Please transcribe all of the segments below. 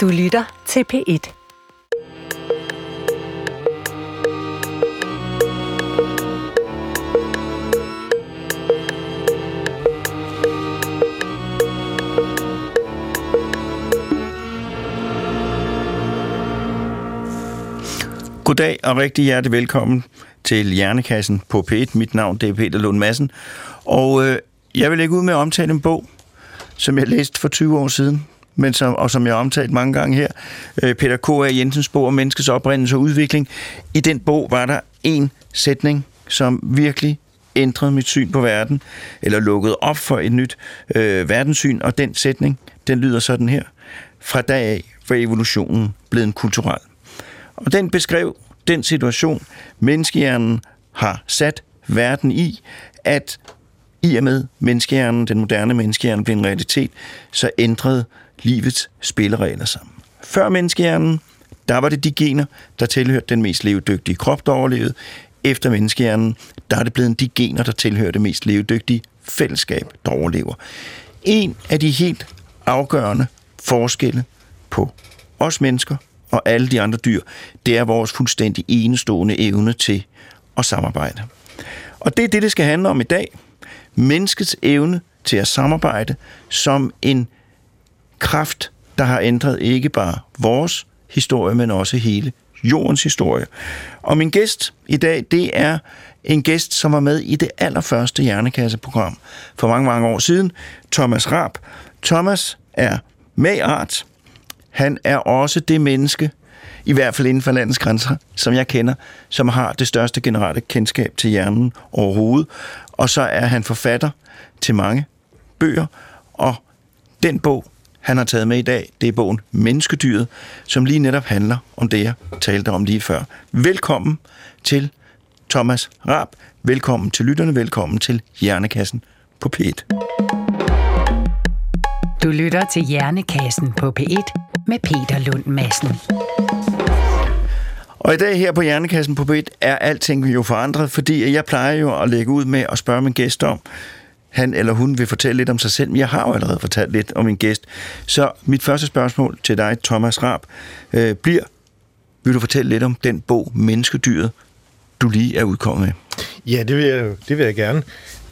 Du lytter til P1. Goddag og rigtig hjertelig velkommen til Hjernekassen på P1. Mit navn det er Peter Lund Madsen, og øh, jeg vil lægge ud med at omtale en bog, som jeg læste for 20 år siden, men som, og som jeg har omtalt mange gange her. Øh, Peter K. A. Jensens bog om menneskets oprindelse og udvikling. I den bog var der en sætning, som virkelig ændrede mit syn på verden, eller lukkede op for et nyt øh, verdenssyn, og den sætning, den lyder sådan her. Fra dag af var evolutionen blevet en kulturel. Og den beskrev den situation, menneskehjernen har sat verden i, at i og med menneskehjernen, den moderne menneskehjerne, blev en realitet, så ændrede livets spilleregler sammen. Før menneskehjernen, der var det de gener, der tilhørte den mest levedygtige krop, der overlevede. Efter menneskehjernen, der er det blevet de gener, der tilhører det mest levedygtige fællesskab, der overlever. En af de helt afgørende forskelle på os mennesker og alle de andre dyr, det er vores fuldstændig enestående evne til at samarbejde. Og det er det, det skal handle om i dag. Menneskets evne til at samarbejde som en kraft, der har ændret ikke bare vores historie, men også hele jordens historie. Og min gæst i dag, det er en gæst, som var med i det allerførste Hjernekasseprogram for mange, mange år siden, Thomas Raab. Thomas er med art. Han er også det menneske, i hvert fald inden for landets grænser, som jeg kender, som har det største generelle kendskab til hjernen overhovedet. Og så er han forfatter til mange bøger, og den bog, han har taget med i dag, det er bogen Menneskedyret, som lige netop handler om det, jeg talte om lige før. Velkommen til Thomas Raab. Velkommen til lytterne. Velkommen til Hjernekassen på P1. Du lytter til Hjernekassen på P1 med Peter Lund Madsen. Og i dag her på Hjernekassen på P1 er alting jo forandret, fordi jeg plejer jo at lægge ud med at spørge min gæst om, han eller hun vil fortælle lidt om sig selv, men jeg har jo allerede fortalt lidt om min gæst. Så mit første spørgsmål til dig, Thomas Raab, øh, bliver, vil du fortælle lidt om den bog, Menneskedyret, du lige er udkommet med? Ja, det vil jeg, det vil jeg gerne.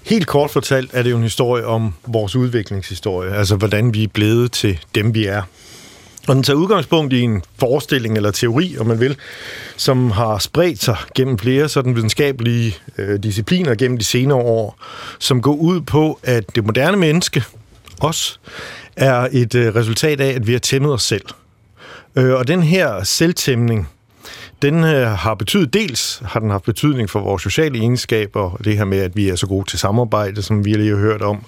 Helt kort fortalt er det jo en historie om vores udviklingshistorie, altså hvordan vi er blevet til dem, vi er. Og den tager udgangspunkt i en forestilling eller teori, om man vil, som har spredt sig gennem flere sådan videnskabelige øh, discipliner gennem de senere år, som går ud på, at det moderne menneske, os, er et øh, resultat af, at vi har tæmmet os selv. Øh, og den her selvtæmning, den øh, har betydet, dels har den haft betydning for vores sociale egenskaber, og det her med, at vi er så gode til samarbejde, som vi lige har hørt om,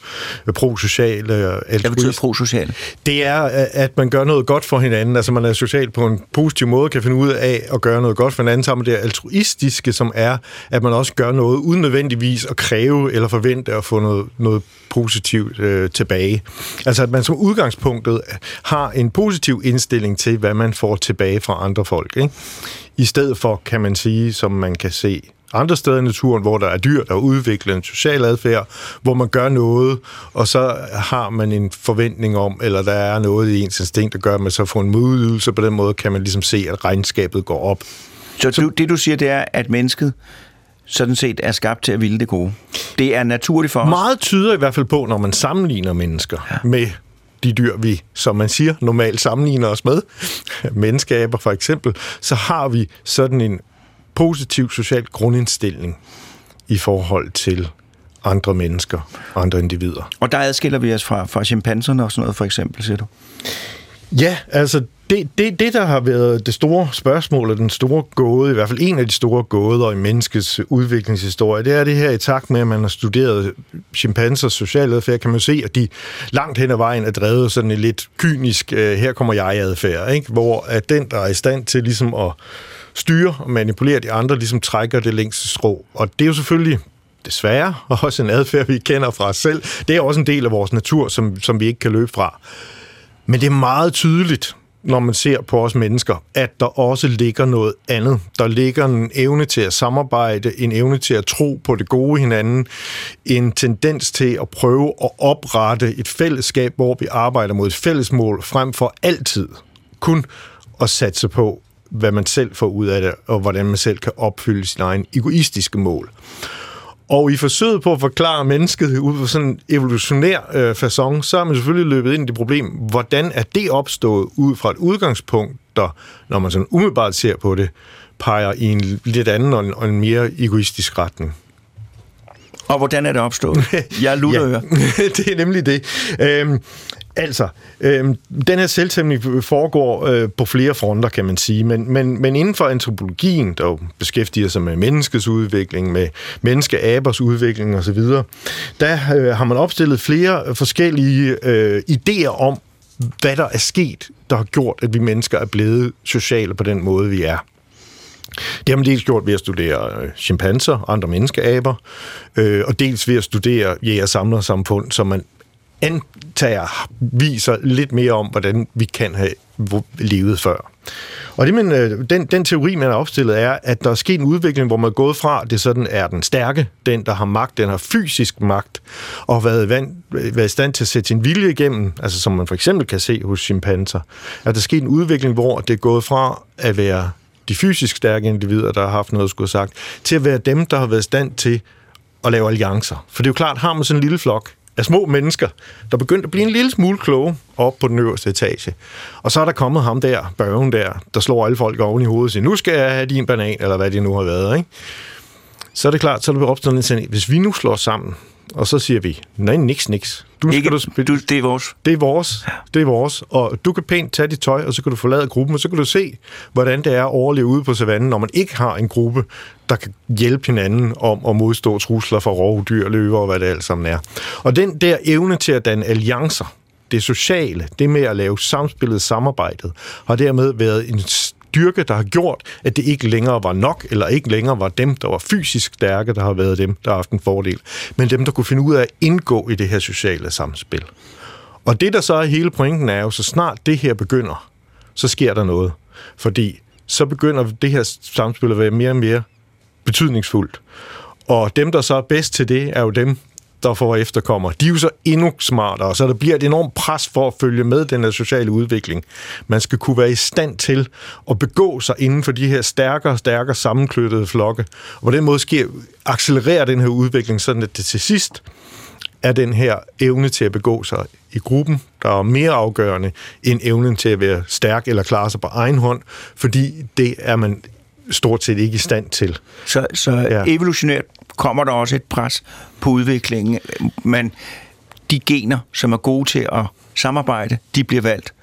prosocial. Øh, Hvad betyder prosocial? Det er, at man gør noget godt for hinanden, altså man er social på en positiv måde, kan finde ud af at gøre noget godt for hinanden, sammen med det altruistiske, som er, at man også gør noget uden nødvendigvis at kræve eller forvente at få noget, noget positivt øh, tilbage. Altså at man som udgangspunktet har en positiv indstilling til, hvad man får tilbage fra andre folk. Ikke? I stedet for, kan man sige, som man kan se andre steder i naturen, hvor der er dyr, der udvikler en social adfærd, hvor man gør noget, og så har man en forventning om, eller der er noget i ens instinkt, der gør, at man så får en modydelse. På den måde kan man ligesom se, at regnskabet går op. Så, så det, du siger, det er, at mennesket sådan set er skabt til at ville det gode. Det er naturligt for os. Meget tyder i hvert fald på, når man sammenligner mennesker ja. med de dyr, vi, som man siger, normalt sammenligner os med, menneskeaber for eksempel, så har vi sådan en positiv social grundindstilling i forhold til andre mennesker, andre individer. Og der adskiller vi os fra, fra chimpanserne og sådan noget, for eksempel, siger du? Ja, altså det, det, det, der har været det store spørgsmål, og den store gåde, i hvert fald en af de store gåder i menneskets udviklingshistorie, det er det her i takt med, at man har studeret chimpansers sociale adfærd, kan man se, at de langt hen ad vejen er drevet sådan en lidt kynisk, øh, her kommer jeg adfærd, ikke? hvor at den, der er i stand til ligesom at styre og manipulere de andre, ligesom trækker det længste strå. Og det er jo selvfølgelig desværre også en adfærd, vi kender fra os selv. Det er også en del af vores natur, som, som vi ikke kan løbe fra. Men det er meget tydeligt, når man ser på os mennesker, at der også ligger noget andet. Der ligger en evne til at samarbejde, en evne til at tro på det gode hinanden, en tendens til at prøve at oprette et fællesskab, hvor vi arbejder mod et fælles mål, frem for altid kun at satse på, hvad man selv får ud af det, og hvordan man selv kan opfylde sine egne egoistiske mål. Og i forsøget på at forklare mennesket ud fra sådan en evolutionær øh, façon, så har man selvfølgelig løbet ind i det problem, hvordan er det opstået ud fra et udgangspunkt, der, når man sådan umiddelbart ser på det, peger i en lidt anden og en, og en mere egoistisk retning. Og hvordan er det opstået? Jeg lutter ja, det er nemlig det. Øhm, Altså, øh, den her selvtæmning foregår øh, på flere fronter, kan man sige, men, men, men inden for antropologien, der jo beskæftiger sig med menneskets udvikling, med menneskeabers udvikling osv., der øh, har man opstillet flere forskellige øh, idéer om, hvad der er sket, der har gjort, at vi mennesker er blevet sociale på den måde, vi er. Det har man dels gjort ved at studere øh, chimpanser chimpanser, andre menneskeaber, øh, og dels ved at studere jæger-samlersamfund, som man antager viser lidt mere om, hvordan vi kan have levet før. Og det, men, øh, den, den teori, man har opstillet, er, at der er sket en udvikling, hvor man er gået fra, at det sådan er den stærke, den, der har magt, den har fysisk magt, og har været, vand, øh, været i stand til at sætte sin vilje igennem, altså som man for eksempel kan se hos chimpanser, at der er sket en udvikling, hvor det er gået fra at være de fysisk stærke individer, der har haft noget at skulle sagt, til at være dem, der har været i stand til at lave alliancer. For det er jo klart, har man sådan en lille flok, af små mennesker, der begyndte at blive en lille smule kloge op på den øverste etage. Og så er der kommet ham der, børgen der, der slår alle folk oven i hovedet og siger, nu skal jeg have din banan, eller hvad det nu har været. Ikke? Så er det klart, så er der opstået en hvis vi nu slår sammen, og så siger vi, nej, niks, niks. Du Ikke, skal du, spille. du, det er vores. Det er vores. Det er vores. Og du kan pænt tage dit tøj, og så kan du forlade gruppen, og så kan du se, hvordan det er at overleve ude på savannen, når man ikke har en gruppe, der kan hjælpe hinanden om at modstå trusler fra rovdyr, løver og hvad det alt sammen er. Og den der evne til at danne alliancer, det sociale, det med at lave samspillet samarbejdet, har dermed været en styrke, der har gjort, at det ikke længere var nok, eller ikke længere var dem, der var fysisk stærke, der har været dem, der har haft en fordel, men dem, der kunne finde ud af at indgå i det her sociale samspil. Og det, der så er hele pointen, er jo, så snart det her begynder, så sker der noget. Fordi så begynder det her samspil at være mere og mere betydningsfuldt. Og dem, der så er bedst til det, er jo dem, der får efterkommer, de er jo så endnu smartere, så der bliver et enormt pres for at følge med den her sociale udvikling. Man skal kunne være i stand til at begå sig inden for de her stærkere og stærkere sammenknyttede flokke. Og på den måde sker, accelererer den her udvikling, sådan at det til sidst er den her evne til at begå sig i gruppen, der er mere afgørende end evnen til at være stærk eller klare sig på egen hånd, fordi det er man stort set ikke i stand til. Så, så ja. evolutionært kommer der også et pres på udviklingen. Men de gener, som er gode til at samarbejde, de bliver valgt.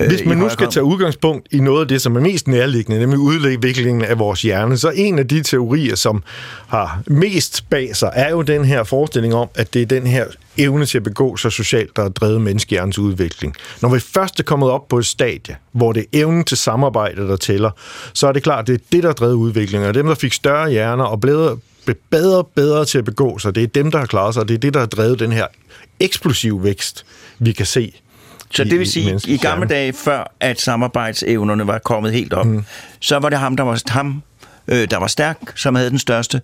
Øh, Hvis man nu skal tage udgangspunkt i noget af det, som er mest nærliggende, nemlig udviklingen af vores hjerne, så en af de teorier, som har mest bag sig, er jo den her forestilling om, at det er den her evne til at begå sig socialt, der har drevet menneskehjernens udvikling. Når vi først er kommet op på et stadie, hvor det er evnen til samarbejde, der tæller, så er det klart, det er det, der drevet udviklingen. Og dem, der fik større hjerner og blev bedre bedre til at begå sig, det er dem, der har klaret sig, og det er det, der har drevet den her eksplosiv vækst, vi kan se så det vil sige, i, i gamle dage, før at samarbejdsevnerne var kommet helt op, mm. så var det ham, der var, ham, øh, der var stærk, som havde den største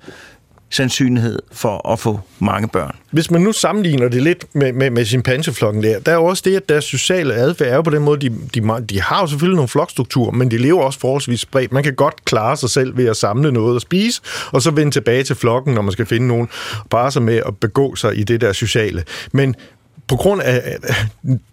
sandsynlighed for at få mange børn. Hvis man nu sammenligner det lidt med, med, med chimpanseflokken der, der er også det, at deres sociale adfærd er jo på den måde, de, de, de har jo selvfølgelig nogle flokstrukturer, men de lever også forholdsvis spredt. Man kan godt klare sig selv ved at samle noget at spise, og så vende tilbage til flokken, når man skal finde nogen, bare sig med at begå sig i det der sociale. Men på grund af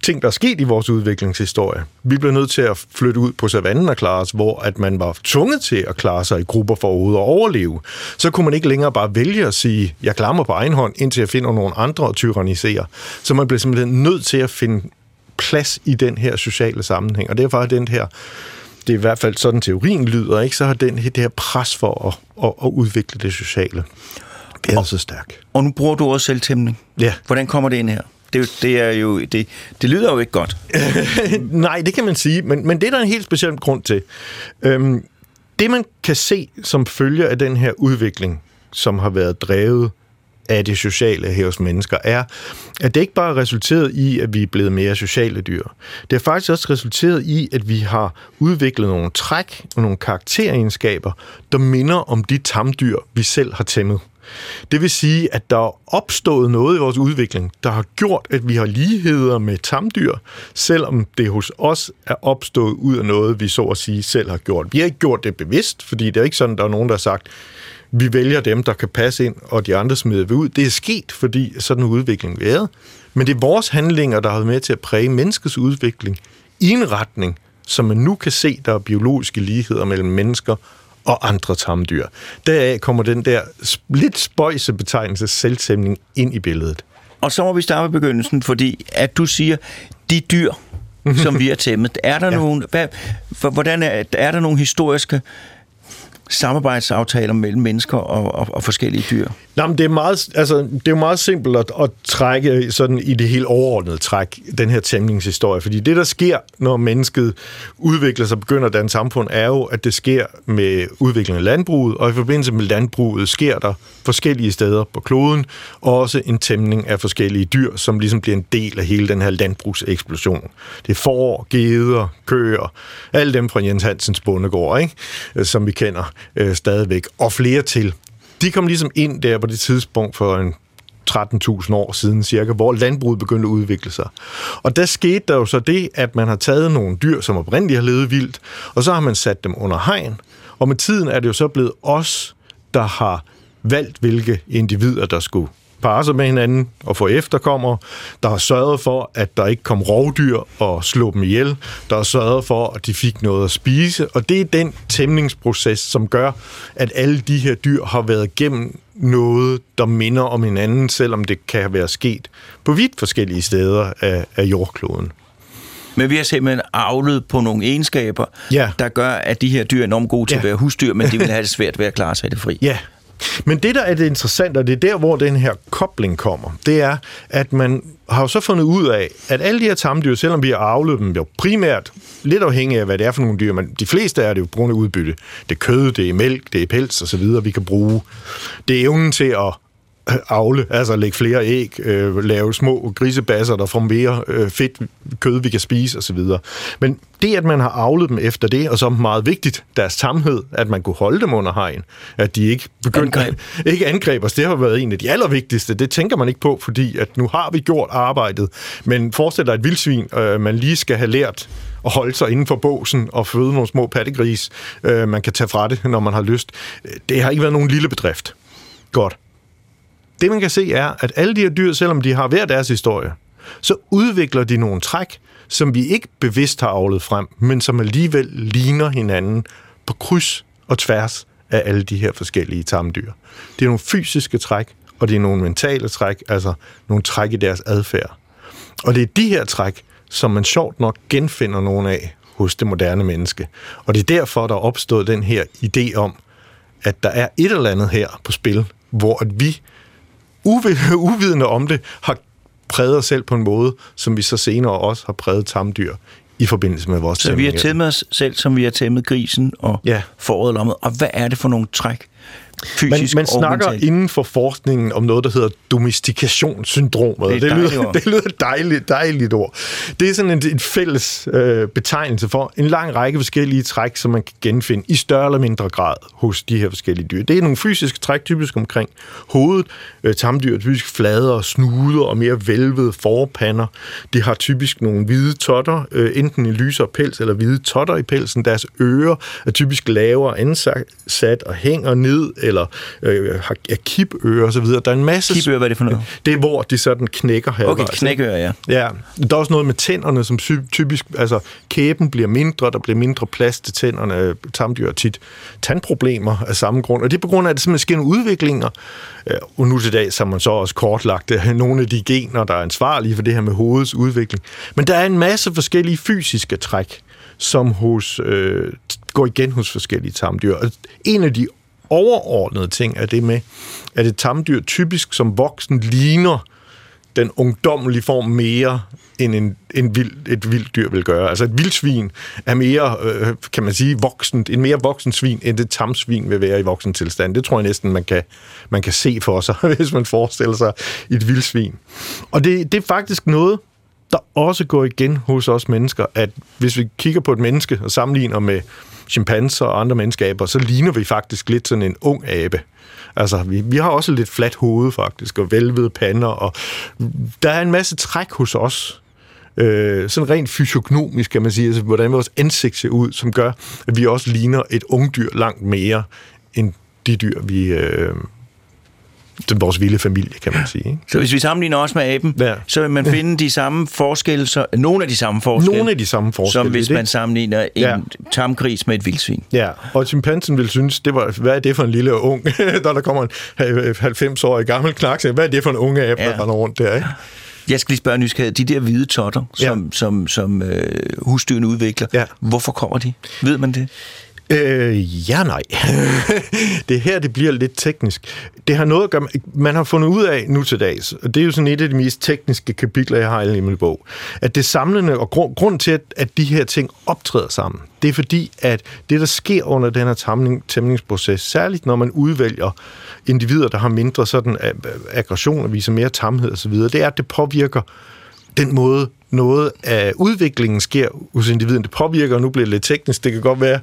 ting, der er sket i vores udviklingshistorie. Vi blev nødt til at flytte ud på savannen og klare os, hvor at man var tvunget til at klare sig i grupper for at overleve. Så kunne man ikke længere bare vælge at sige, jeg klarer mig på egen hånd, indtil jeg finder nogle andre at tyrannisere. Så man blev simpelthen nødt til at finde plads i den her sociale sammenhæng. Og derfor har den her det er i hvert fald sådan teorien lyder, ikke? så har den det her pres for at, at, at udvikle det sociale. Det er så stærk. Og nu bruger du også selvtæmning. Ja. Hvordan kommer det ind her? Det, det, er jo, det, det lyder jo ikke godt. Nej, det kan man sige, men, men det er der en helt speciel grund til. Øhm, det, man kan se som følger af den her udvikling, som har været drevet af det sociale her hos mennesker, er, at det ikke bare er resulteret i, at vi er blevet mere sociale dyr. Det er faktisk også resulteret i, at vi har udviklet nogle træk og nogle karakteregenskaber, der minder om de tamdyr, vi selv har tæmmet. Det vil sige, at der er opstået noget i vores udvikling, der har gjort, at vi har ligheder med tamdyr, selvom det hos os er opstået ud af noget, vi så at sige selv har gjort. Vi har ikke gjort det bevidst, fordi det er ikke sådan, der er nogen, der har sagt, vi vælger dem, der kan passe ind, og de andre smider vi ud. Det er sket, fordi sådan en udvikling vi er. Men det er vores handlinger, der har været med til at præge menneskets udvikling i en retning, som man nu kan se, der er biologiske ligheder mellem mennesker og andre tamdyr. Deraf kommer den der lidt spøjse betegnelse selvtæmning ind i billedet. Og så må vi starte med begyndelsen, fordi at du siger, de dyr, som vi har tæmmet, er der ja. nogen, hvad, hvordan er, er der nogle historiske samarbejdsaftaler mellem mennesker og, og, og forskellige dyr? Nå, men det er meget, altså, det er jo meget simpelt at, at trække sådan i det helt overordnede træk, den her tæmningshistorie. Fordi det, der sker, når mennesket udvikler sig og begynder at danne samfund, er jo, at det sker med udviklingen af landbruget, og i forbindelse med landbruget sker der forskellige steder på kloden, også en tæmning af forskellige dyr, som ligesom bliver en del af hele den her landbrugseksplosion. Det er får, geder, køer, alle dem fra Jens Hansens bondegård, ikke? Øh, som vi kender øh, stadigvæk, og flere til. De kom ligesom ind der på det tidspunkt for en 13.000 år siden cirka, hvor landbruget begyndte at udvikle sig. Og der skete der jo så det, at man har taget nogle dyr, som oprindeligt har levet vildt, og så har man sat dem under hegn. Og med tiden er det jo så blevet os, der har valgt, hvilke individer, der skulle parre sig med hinanden og få efterkommere, der har sørget for, at der ikke kom rovdyr og slå dem ihjel, der har sørget for, at de fik noget at spise, og det er den tæmningsproces, som gør, at alle de her dyr har været gennem noget, der minder om hinanden, selvom det kan være sket på vidt forskellige steder af, af jordkloden. Men vi har simpelthen avlet på nogle egenskaber, ja. der gør, at de her dyr er enormt gode til ja. at være husdyr, men de vil have det svært ved at klare sig det fri. Ja, men det, der er det interessante, og det er der, hvor den her kobling kommer, det er, at man har jo så fundet ud af, at alle de her tamdyr, selvom vi har avlet dem jo primært, lidt afhængig af, hvad det er for nogle dyr, men de fleste er det jo på grund af udbytte. Det er kød, det er mælk, det er pels osv., vi kan bruge. Det er evnen til at avle, altså lægge flere æg, øh, lave små grisebasser, der får mere øh, fedt kød, vi kan spise osv. Men det, at man har avlet dem efter det, og så meget vigtigt, deres tamhed, at man kunne holde dem under hegn, at de ikke begyndte Angreb. ikke angreb os, det har været en af de allervigtigste. Det tænker man ikke på, fordi at nu har vi gjort arbejdet. Men forestil dig et vildsvin, øh, man lige skal have lært at holde sig inden for båsen og føde nogle små pattegris, øh, man kan tage fra det, når man har lyst. Det har ikke været nogen lille bedrift. Godt det man kan se er, at alle de her dyr, selvom de har hver deres historie, så udvikler de nogle træk, som vi ikke bevidst har avlet frem, men som alligevel ligner hinanden på kryds og tværs af alle de her forskellige tamdyr. Det er nogle fysiske træk, og det er nogle mentale træk, altså nogle træk i deres adfærd. Og det er de her træk, som man sjovt nok genfinder nogle af hos det moderne menneske. Og det er derfor, der er opstået den her idé om, at der er et eller andet her på spil, hvor at vi uvidende om det, har præget os selv på en måde, som vi så senere også har præget tamdyr i forbindelse med vores Så vi har tæmmet os selv, som vi har tæmmet grisen og ja. foråret lommet. Og hvad er det for nogle træk, fysisk man, man snakker mentalt. inden for forskningen om noget, der hedder domestikationssyndromet. Det, det, lyder, det lyder dejligt, dejligt ord. Det er sådan en, en fælles øh, betegnelse for en lang række forskellige træk, som man kan genfinde i større eller mindre grad hos de her forskellige dyr. Det er nogle fysiske træk, typisk omkring hovedet. Øh, tamdyr er typisk fladere snuder og mere vælvede forpander. De har typisk nogle hvide totter, øh, enten i lysere pels eller hvide totter i pelsen. Deres ører er typisk lavere ansat og hænger ned eller øh, har så videre. Der er en masse... Kipører, hvad er det for noget? Det er, hvor de sådan knækker her. Okay, knækører, ja. Ja. Der er også noget med tænderne, som typisk... Altså, kæben bliver mindre, der bliver mindre plads til tænderne. Tamdyr tit tandproblemer af samme grund. Og det er på grund af, at det simpelthen sker nogle udviklinger. Øh, og nu til dag, så har man så også kortlagt øh, nogle af de gener, der er ansvarlige for det her med hovedets udvikling. Men der er en masse forskellige fysiske træk, som hos, øh, går igen hos forskellige tamdyr. Og en af de overordnede ting er det med, at et tamdyr typisk som voksen ligner den ungdommelige form mere, end en, en vild, et vildt dyr vil gøre. Altså et vildsvin er mere, øh, kan man sige, voksent, en mere voksen svin, end det tamsvin vil være i voksen tilstand. Det tror jeg næsten, man kan, man kan se for sig, hvis man forestiller sig et vildsvin. Og det, det er faktisk noget, der også går igen hos os mennesker, at hvis vi kigger på et menneske og sammenligner med chimpanser og andre menneskeaber, så ligner vi faktisk lidt sådan en ung abe. Altså, vi, vi har også lidt fladt hoved faktisk, og velvede pander, og der er en masse træk hos os, øh, sådan rent fysiognomisk, kan man sige, altså, hvordan vores ansigt ser ud, som gør, at vi også ligner et ungdyr langt mere end de dyr, vi... Øh, den vores vilde familie, kan man sige. Ikke? Så hvis vi sammenligner os med aben, Ja. så vil man finde de samme forskelle, så, nogle af de samme forskelle, Nogle af de samme forskelle. som hvis det man sammenligner en Ja. tamgris med et vildsvin. Ja, og chimpansen vil synes, det var, hvad er det for en lille ung, når der kommer en 90-årig gammel knak, hvad er det for en unge abe, der Ja. render rundt der, ikke? Jeg skal lige spørge nysgerrighed. De der hvide totter, som, ja. som, som øh, husdyrene udvikler, Ja. hvorfor kommer de? Ved man det? Øh, ja, nej. det her, det bliver lidt teknisk. Det har noget at gøre med, man har fundet ud af nu til dags, og det er jo sådan et af de mest tekniske kapitler, jeg har i min bog, at det samlende, og grund, grund til, at, at de her ting optræder sammen, det er fordi, at det, der sker under den her tamning, tæmningsproces, særligt når man udvælger individer, der har mindre sådan aggression og viser mere tamhed osv., det er, at det påvirker den måde, noget af udviklingen sker hos individen. Det påvirker, og nu bliver det lidt teknisk, det kan godt være,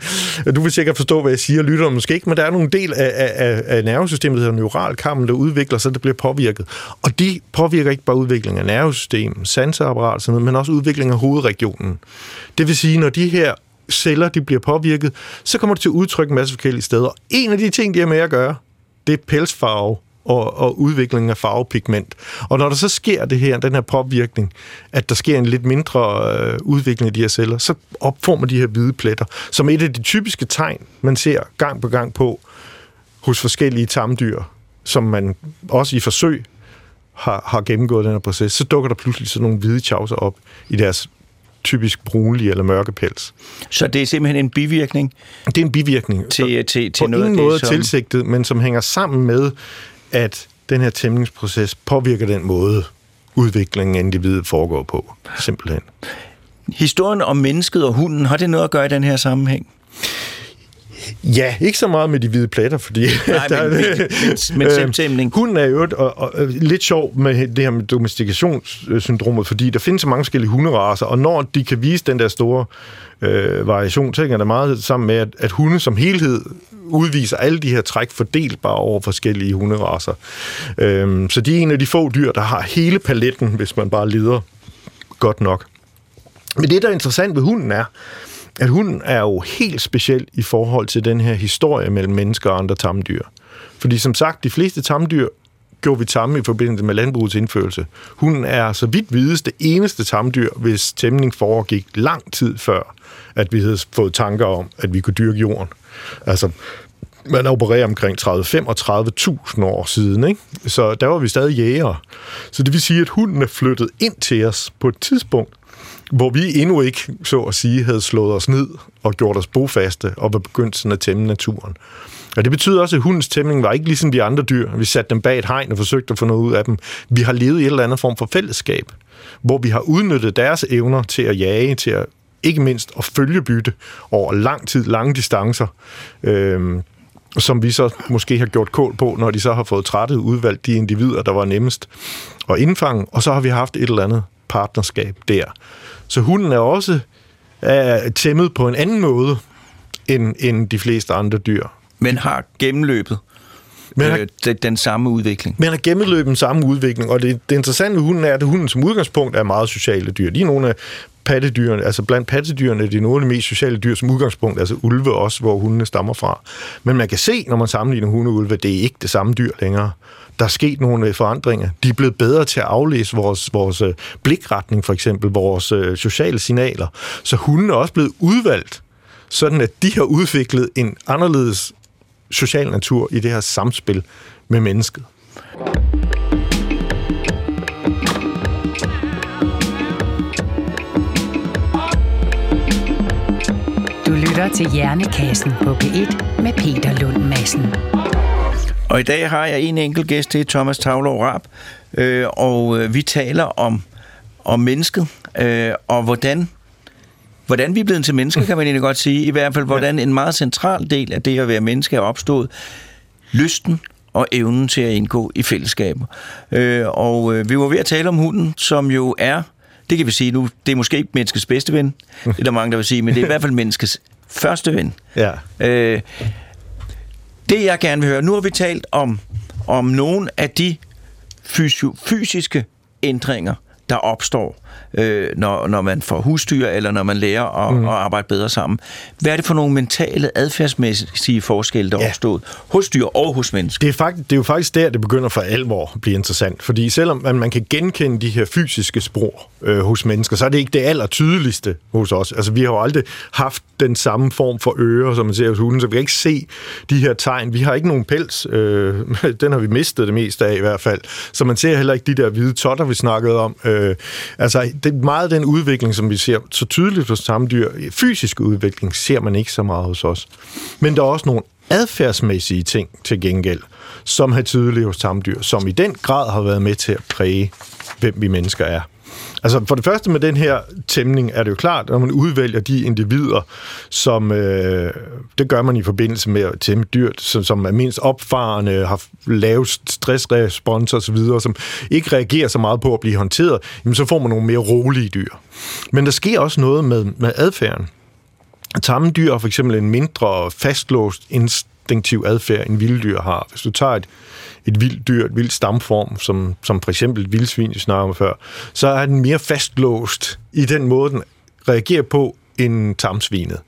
at du vil sikkert forstå, hvad jeg siger, lytter måske ikke, men der er nogle del af, af, af, nervesystemet, der hedder neuralkammen, der udvikler sig, der bliver påvirket. Og de påvirker ikke bare udviklingen af nervesystemet, sanseapparat og sådan noget, men også udviklingen af hovedregionen. Det vil sige, når de her celler de bliver påvirket, så kommer det til udtryk en masse forskellige steder. En af de ting, de har med at gøre, det er pelsfarve og, og udviklingen af farvepigment. Og når der så sker det her, den her påvirkning, at der sker en lidt mindre øh, udvikling af de her celler, så opformer de her hvide pletter, som et af de typiske tegn, man ser gang på gang på hos forskellige tamdyr, som man også i forsøg har, har gennemgået den her proces, så dukker der pludselig sådan nogle hvide chauser op i deres typisk brunlige eller mørke pels. Så det er simpelthen en bivirkning Det er en bivirkning. til, til, til på noget af ingen det, måde som... tilsigtet, men som hænger sammen med, at den her tæmningsproces påvirker den måde, udviklingen af individet foregår på. Simpelthen. Historien om mennesket og hunden, har det noget at gøre i den her sammenhæng? Ja, ikke så meget med de hvide pletter, fordi... Nej, men- men- men- men selvtæmning. Hunden er jo et, og, og, og, lidt sjov med det her med domestikationssyndromet, fordi der findes så mange forskellige hunderaser, og når de kan vise den der store øh, variation, så hænger det meget sammen med, at, at hunde som helhed udviser alle de her træk fordelbare over forskellige hunderaser. Øhm, så de er en af de få dyr, der har hele paletten, hvis man bare leder godt nok. Men det, der er interessant ved hunden, er, at hunden er jo helt speciel i forhold til den her historie mellem mennesker og andre tamdyr. Fordi som sagt, de fleste tamdyr gjorde vi tamme i forbindelse med landbrugets indførelse. Hunden er så vidt videst det eneste tamdyr, hvis tæmning foregik lang tid før, at vi havde fået tanker om, at vi kunne dyrke jorden. Altså, man opererer omkring 30-35.000 år siden, ikke? så der var vi stadig jægere. Så det vil sige, at hunden er flyttet ind til os på et tidspunkt, hvor vi endnu ikke, så at sige, havde slået os ned og gjort os bofaste og var begyndt sådan at tæmme naturen. Og det betyder også, at hundens tæmning var ikke ligesom de andre dyr. Vi satte dem bag et hegn og forsøgte at få noget ud af dem. Vi har levet i et eller andet form for fællesskab, hvor vi har udnyttet deres evner til at jage, til at ikke mindst at følge bytte over lang tid, lange distancer, øh, som vi så måske har gjort kål på, når de så har fået trættet udvalgt de individer, der var nemmest at indfange, og så har vi haft et eller andet partnerskab der. Så hunden er også er tæmmet på en anden måde end, end de fleste andre dyr. Men har gennemløbet Men har, øh, den, den samme udvikling. men har gennemløbet den samme udvikling, og det, det interessante ved hunden er, at hunden som udgangspunkt er meget sociale dyr. De er nogle af pattedyrene, altså blandt pattedyrene, det er nogle af de mest sociale dyr som udgangspunkt, altså ulve også, hvor hundene stammer fra. Men man kan se, når man sammenligner hunde og ulve, det er ikke det samme dyr længere. Der er sket nogle øh, forandringer. De er blevet bedre til at aflæse vores, vores øh, blikretning, for eksempel, vores øh, sociale signaler. Så hunden er også blevet udvalgt, sådan at de har udviklet en anderledes social natur i det her samspil med mennesket. Du lytter til Hjernekassen på P1 med Peter Lund Madsen. Og i dag har jeg en enkelt gæst til, Thomas Tavlov Rap, øh, og øh, vi taler om, om mennesket, øh, og hvordan, hvordan vi er blevet til mennesker, kan man egentlig godt sige. I hvert fald, hvordan en meget central del af det at være menneske er opstået. Lysten og evnen til at indgå i fællesskaber. Øh, og øh, vi var ved at tale om hunden, som jo er, det kan vi sige nu, det er måske ikke menneskets bedste ven, det er der mange, der vil sige, men det er i hvert fald menneskets første ven. Ja. Øh, det jeg gerne vil høre, nu har vi talt om, om nogle af de fysio- fysiske ændringer, der opstår, øh, når, når man får husdyr, eller når man lærer at, mm. at arbejde bedre sammen. Hvad er det for nogle mentale, adfærdsmæssige forskelle, der er Ja. opstået hos dyr og hos mennesker? Det er, faktisk, det er jo faktisk der, det begynder for alvor at blive interessant. Fordi selvom man, man kan genkende de her fysiske spor øh, hos mennesker, så er det ikke det aller tydeligste hos os. Altså, vi har jo aldrig haft den samme form for ører, som man ser hos hunden, så vi kan ikke se de her tegn. Vi har ikke nogen pels. Øh, den har vi mistet det meste af i hvert fald. Så man ser heller ikke de der hvide totter, vi snakkede om. Øh, altså, det er meget den udvikling, som vi ser så tydeligt hos samdyr. Fysisk udvikling ser man ikke så meget hos os. Men der er også nogle adfærdsmæssige ting til gengæld, som er tydelige hos tamdyr, som i den grad har været med til at præge, hvem vi mennesker er. Altså for det første med den her tæmning er det jo klart, når man udvælger de individer, som øh, det gør man i forbindelse med at tæmme dyrt, som, som er mindst opfarende, har lavest stressrespons og så videre, som ikke reagerer så meget på at blive håndteret, jamen så får man nogle mere rolige dyr. Men der sker også noget med, med adfærden. Tamme dyr har for eksempel en mindre fastlåst instinktiv adfærd, en vilddyr har. Hvis du tager et, et vildt dyr, et vildt stamform, som, som for eksempel et vildsvin, vi snakker om før, så er den mere fastlåst i den måde, den reagerer på, end tamsvinet.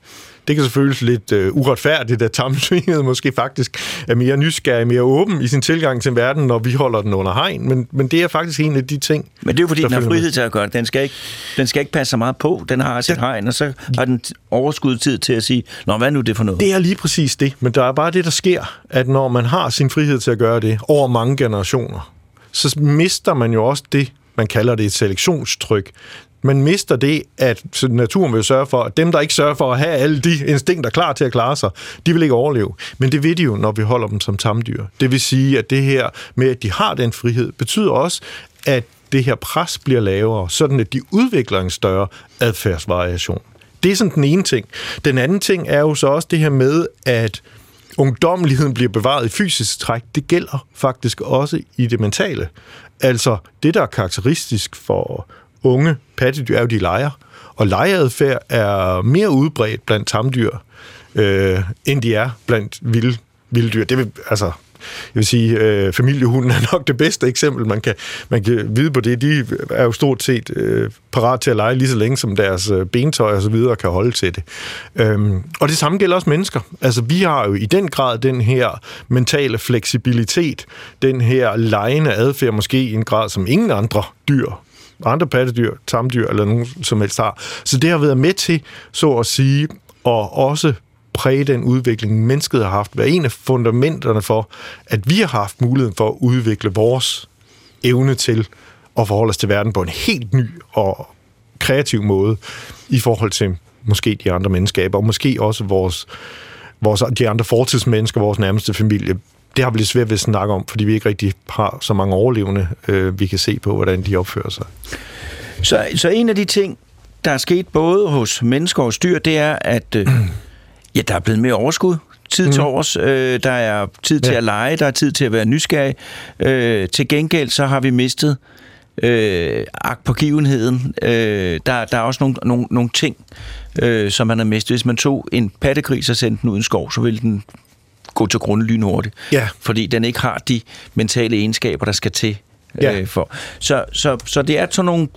Det kan selvfølgelig lidt øh, uretfærdigt, at tamsvinet måske faktisk er mere nysgerrig, mere åben i sin tilgang til verden, når vi holder den under hegn. Men, men det er faktisk en af de ting, Men det er jo fordi, den har med. frihed til at gøre det. Den skal ikke, den skal ikke passe så meget på. Den har sit hegn, og så har den overskud tid til at sige, Nå, hvad er nu det for noget? Det er lige præcis det, men der er bare det, der sker, at når man har sin frihed til at gøre det over mange generationer, så mister man jo også det, man kalder det et selektionstryk. Man mister det, at naturen vil sørge for, at dem, der ikke sørger for at have alle de instinkter klar til at klare sig, de vil ikke overleve. Men det ved de jo, når vi holder dem som tamdyr. Det vil sige, at det her med, at de har den frihed, betyder også, at det her pres bliver lavere, sådan at de udvikler en større adfærdsvariation. Det er sådan den ene ting. Den anden ting er jo så også det her med, at ungdommeligheden bliver bevaret i fysisk træk. Det gælder faktisk også i det mentale. Altså, det, der er karakteristisk for unge pattedyr, er jo, de leger. Og legeadfærd er mere udbredt blandt tamdyr, øh, end de er blandt vilde, vilde dyr. Det vil, altså, jeg vil sige, øh, familiehunden er nok det bedste eksempel, man kan, man kan vide på det. De er jo stort set øh, parat til at lege lige så længe, som deres øh, bentøj og så videre kan holde til det. Øhm, og det samme gælder også mennesker. Altså, vi har jo i den grad den her mentale fleksibilitet, den her legende adfærd, måske i en grad, som ingen andre dyr andre pattedyr, tamdyr eller nogen som helst har. Så det har været med til, så at sige, og også præge den udvikling, mennesket har haft. være en af fundamenterne for, at vi har haft muligheden for at udvikle vores evne til at forholde os til verden på en helt ny og kreativ måde i forhold til måske de andre menneskeskaber, og måske også vores, vores, de andre fortidsmennesker, vores nærmeste familie. Det har vi lidt svært ved at snakke om, fordi vi ikke rigtig har så mange overlevende, øh, vi kan se på, hvordan de opfører sig. Så, så en af de ting, der er sket både hos mennesker og dyr, det er, at øh, ja, der er blevet mere overskud. Tid mm. til overs, øh, der er tid til Ja. at lege, der er tid til at være nysgerrig. Øh, til gengæld så har vi mistet øh, agt på givenheden. Øh, der, der er også nogle, nogle, nogle ting, øh, som man har mistet. Hvis man tog en pattegris og sendte den ud i en skov, så ville den gå til grunde lynhurtigt. Ja. Fordi den ikke har de mentale egenskaber, der skal til. Ja. Øh, for. Så, så, så det er sådan nogle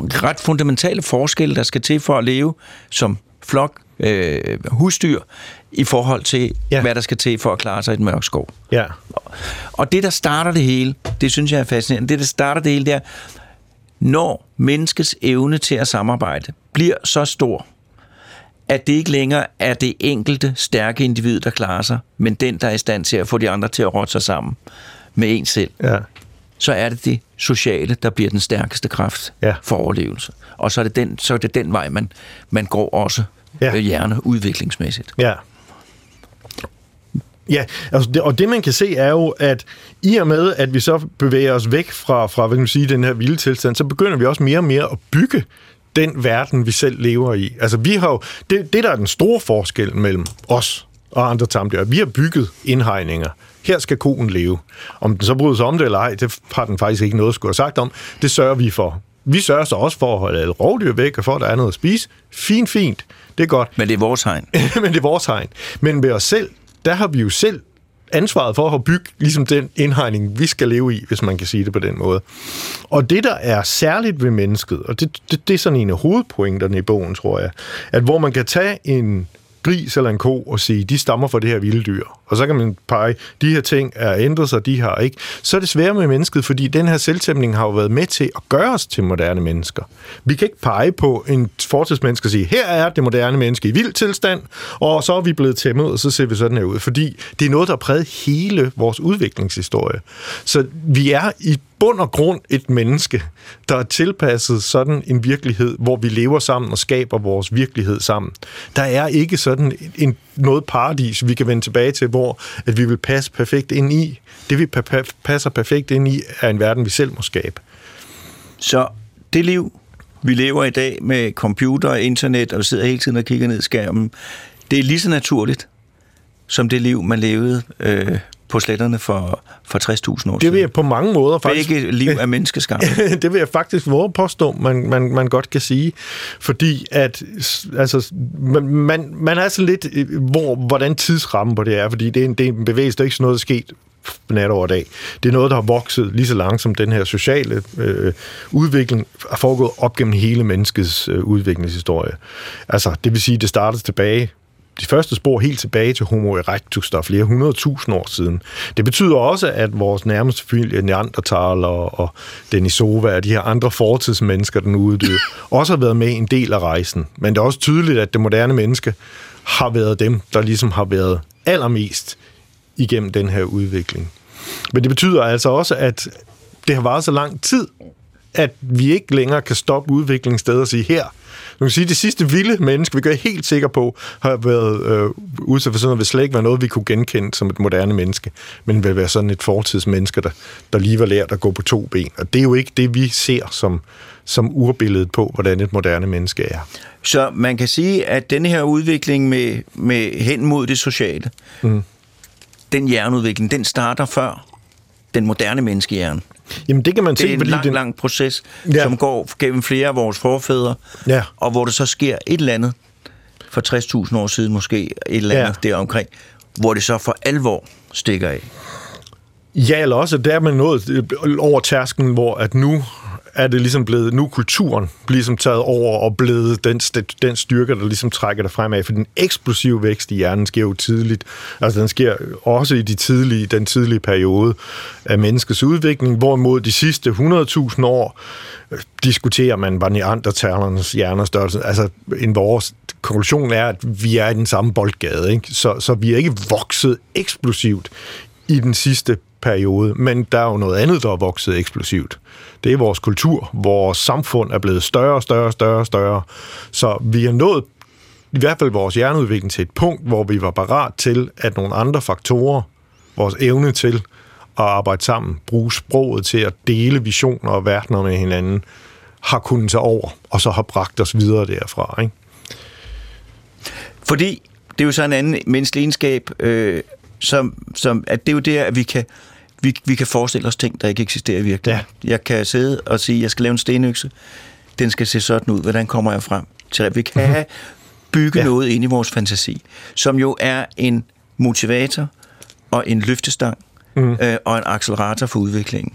ret fundamentale forskelle, der skal til for at leve som flok øh, husdyr i forhold til, Ja. ja. hvad der skal til for at klare sig i et mørk skov. Ja. Og det, der starter det hele, det synes jeg er fascinerende, det, der starter det hele, det er, når menneskets evne til at samarbejde bliver så stor, at det ikke længere er det enkelte stærke individ, der klarer sig, men den, der er i stand til at få de andre til at rotte sig sammen med en selv, Ja. så er det det sociale, der bliver den stærkeste kraft Ja. for overlevelse. Og så er det den, så er det den vej, man, man går også Ja. øh, hjerne udviklingsmæssigt. Ja. Ja, altså det, og det man kan se er jo, at i og med, at vi så bevæger os væk fra, fra hvad kan man sige, den her vilde tilstand, så begynder vi også mere og mere at bygge den verden, vi selv lever i. Altså vi har jo, det, det der er den store forskel mellem os og andre tamdyr, vi har bygget indhegninger. Her skal koen leve. Om den så bryder sig om det eller ej, det har den faktisk ikke noget at skulle have sagt om. Det sørger vi for. Vi sørger så også for at holde alle rovdyr væk, og for at der er noget at spise. Fint, fint. Det er godt. Men det er vores hegn. Men det er vores hegn. Men ved os selv, der har vi jo selv ansvaret for at bygge ligesom den indhegning, vi skal leve i, hvis man kan sige det på den måde. Og det, der er særligt ved mennesket, og det, det, det er sådan en af hovedpointerne i bogen, tror jeg, at hvor man kan tage en gris eller en ko og sige, de stammer fra det her vilde dyr. Og så kan man pege, de her ting er ændret sig, de har ikke. Så er det svært med mennesket, fordi den her selvtæmning har jo været med til at gøre os til moderne mennesker. Vi kan ikke pege på en fortidsmenneske og sige, her er det moderne menneske i vild tilstand, og så er vi blevet tæmmet, og så ser vi sådan her ud. Fordi det er noget, der har præget hele vores udviklingshistorie. Så vi er i bund og grund et menneske, der er tilpasset sådan en virkelighed, hvor vi lever sammen og skaber vores virkelighed sammen. Der er ikke sådan en, noget paradis, vi kan vende tilbage til, hvor at vi vil passe perfekt ind i. Det, vi passer perfekt ind i, er en verden, vi selv må skabe. Så det liv, vi lever i dag med computer og internet, og vi sidder hele tiden og kigger ned i skærmen, det er lige så naturligt, som det liv, man levede øh, på sletterne for, for 60.000 år siden. Det vil jeg på mange måder faktisk... Begge liv er menneskeskabt. det vil jeg faktisk våge påstå, man, man, man godt kan sige. Fordi at, altså, man, man er sådan lidt, hvor, hvordan tidsrammen på det er, fordi det er en, det er en bevægelse, der er ikke sådan noget, der er sket nat over dag. Det er noget, der har vokset lige så langsomt. Den her sociale øh, udvikling er foregået op gennem hele menneskets øh, udviklingshistorie. Altså, det vil sige, det startede tilbage de første spor helt tilbage til Homo erectus, der er flere hundrede tusind år siden. Det betyder også, at vores nærmeste familie, Neandertal og, og Denisova og de her andre fortidsmennesker, den uddøde, også har været med en del af rejsen. Men det er også tydeligt, at det moderne menneske har været dem, der ligesom har været allermest igennem den her udvikling. Men det betyder altså også, at det har varet så lang tid, at vi ikke længere kan stoppe udviklingssteder og sige, her kan sige, at det sidste vilde menneske, vi gør helt sikker på, har været øh, udsat for sådan noget, vil slet ikke være noget, vi kunne genkende som et moderne menneske, men vil være sådan et fortidsmenneske, der, der lige var lært at gå på to ben. Og det er jo ikke det, vi ser som, som urbilledet på, hvordan et moderne menneske er. Så man kan sige, at denne her udvikling med, med hen mod det sociale, mm. den hjerneudvikling, den starter før den moderne menneskehjerne. Jamen det kan man se, Det er en fordi lang, den... lang proces, ja. som går gennem flere af vores forfædre, ja. og hvor det så sker et eller andet for 60.000 år siden måske, et eller andet ja. deromkring, hvor det så for alvor stikker af. Ja, eller også der er man nået over tærsken, hvor at nu er det ligesom blevet, nu kulturen ligesom taget over og blevet den, den styrke, der ligesom trækker det fremad. For den eksplosive vækst i hjernen sker jo tidligt. Altså den sker også i de tidlige, den tidlige periode af menneskets udvikling, hvorimod de sidste 100.000 år øh, diskuterer man, var neandertalernes hjernestørrelse. Altså en vores konklusion er, at vi er i den samme boldgade. Ikke? Så, så vi er ikke vokset eksplosivt i den sidste periode, men der er jo noget andet, der er vokset eksplosivt. Det er vores kultur. Vores samfund er blevet større, og større, større, større. Så vi er nået i hvert fald vores hjerneudvikling til et punkt, hvor vi var parat til, at nogle andre faktorer, vores evne til at arbejde sammen, bruge sproget til at dele visioner og verdener med hinanden, har kunnet tage over, og så har bragt os videre derfra. Ikke? Fordi det er jo så en anden menneskelig egenskab, øh, som, som, at det er jo der, at vi kan, vi, vi kan forestille os ting, der ikke eksisterer i virkeligheden. Ja. Jeg kan sidde og sige, at jeg skal lave en stenøkse. Den skal se sådan ud. Hvordan kommer jeg frem til at vi kan mm-hmm. bygge ja. noget ind i vores fantasi, som jo er en motivator og en løftestang mm. øh, og en accelerator for udviklingen.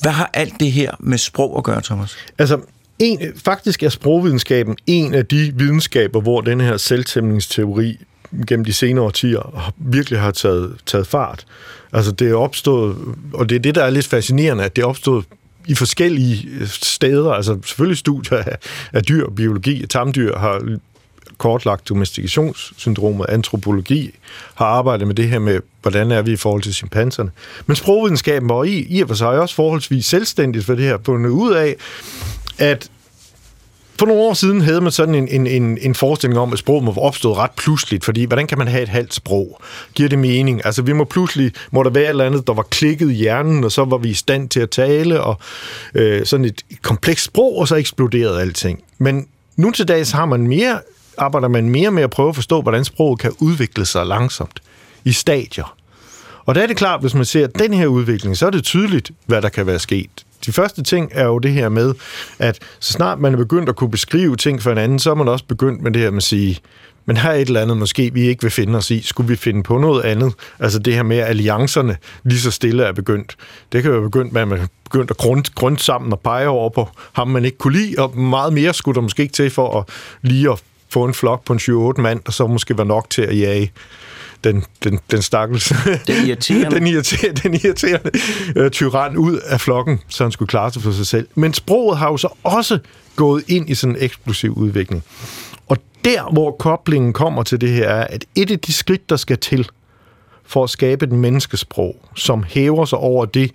Hvad har alt det her med sprog at gøre, Thomas? Altså, en, faktisk er sprogvidenskaben en af de videnskaber, hvor den her selvtæmningsteori gennem de senere årtier virkelig har taget, taget fart. Altså det er opstået, og det er det, der er lidt fascinerende, at det er opstået i forskellige øh, steder, altså selvfølgelig studier af, af dyr, biologi, tamdyr har kortlagt domestikationssyndromet, antropologi har arbejdet med det her med, hvordan er vi i forhold til chimpanserne. Men sprogvidenskaben var i, i og for sig også forholdsvis selvstændigt for det her, fundet ud af, at for nogle år siden havde man sådan en, en, en, en forestilling om, at sprog må opstå ret pludseligt, fordi hvordan kan man have et halvt sprog? Giver det mening? Altså, vi må pludselig, må der være et eller andet, der var klikket i hjernen, og så var vi i stand til at tale, og øh, sådan et komplekst sprog, og så eksploderede alting. Men nu til dags har man mere, arbejder man mere med at prøve at forstå, hvordan sproget kan udvikle sig langsomt i stadier. Og der er det klart, hvis man ser den her udvikling, så er det tydeligt, hvad der kan være sket de første ting er jo det her med, at så snart man er begyndt at kunne beskrive ting for hinanden, så er man også begyndt med det her med at sige, men her er et eller andet, måske vi ikke vil finde os i. Skulle vi finde på noget andet? Altså det her med, at alliancerne lige så stille er begyndt. Det kan jo være begyndt med, at man er begyndt at grund, grund sammen og pege over på ham, man ikke kunne lide, og meget mere skulle der måske ikke til for at lige at få en flok på en 28 mand, og så måske var nok til at jage den, den, den stakkels... Den irriterende. den irriterende, den irriterende uh, tyran ud af flokken, så han skulle klare sig for sig selv. Men sproget har jo så også gået ind i sådan en eksplosiv udvikling. Og der, hvor koblingen kommer til det her, er, at et af de skridt, der skal til for at skabe et menneskesprog, som hæver sig over det,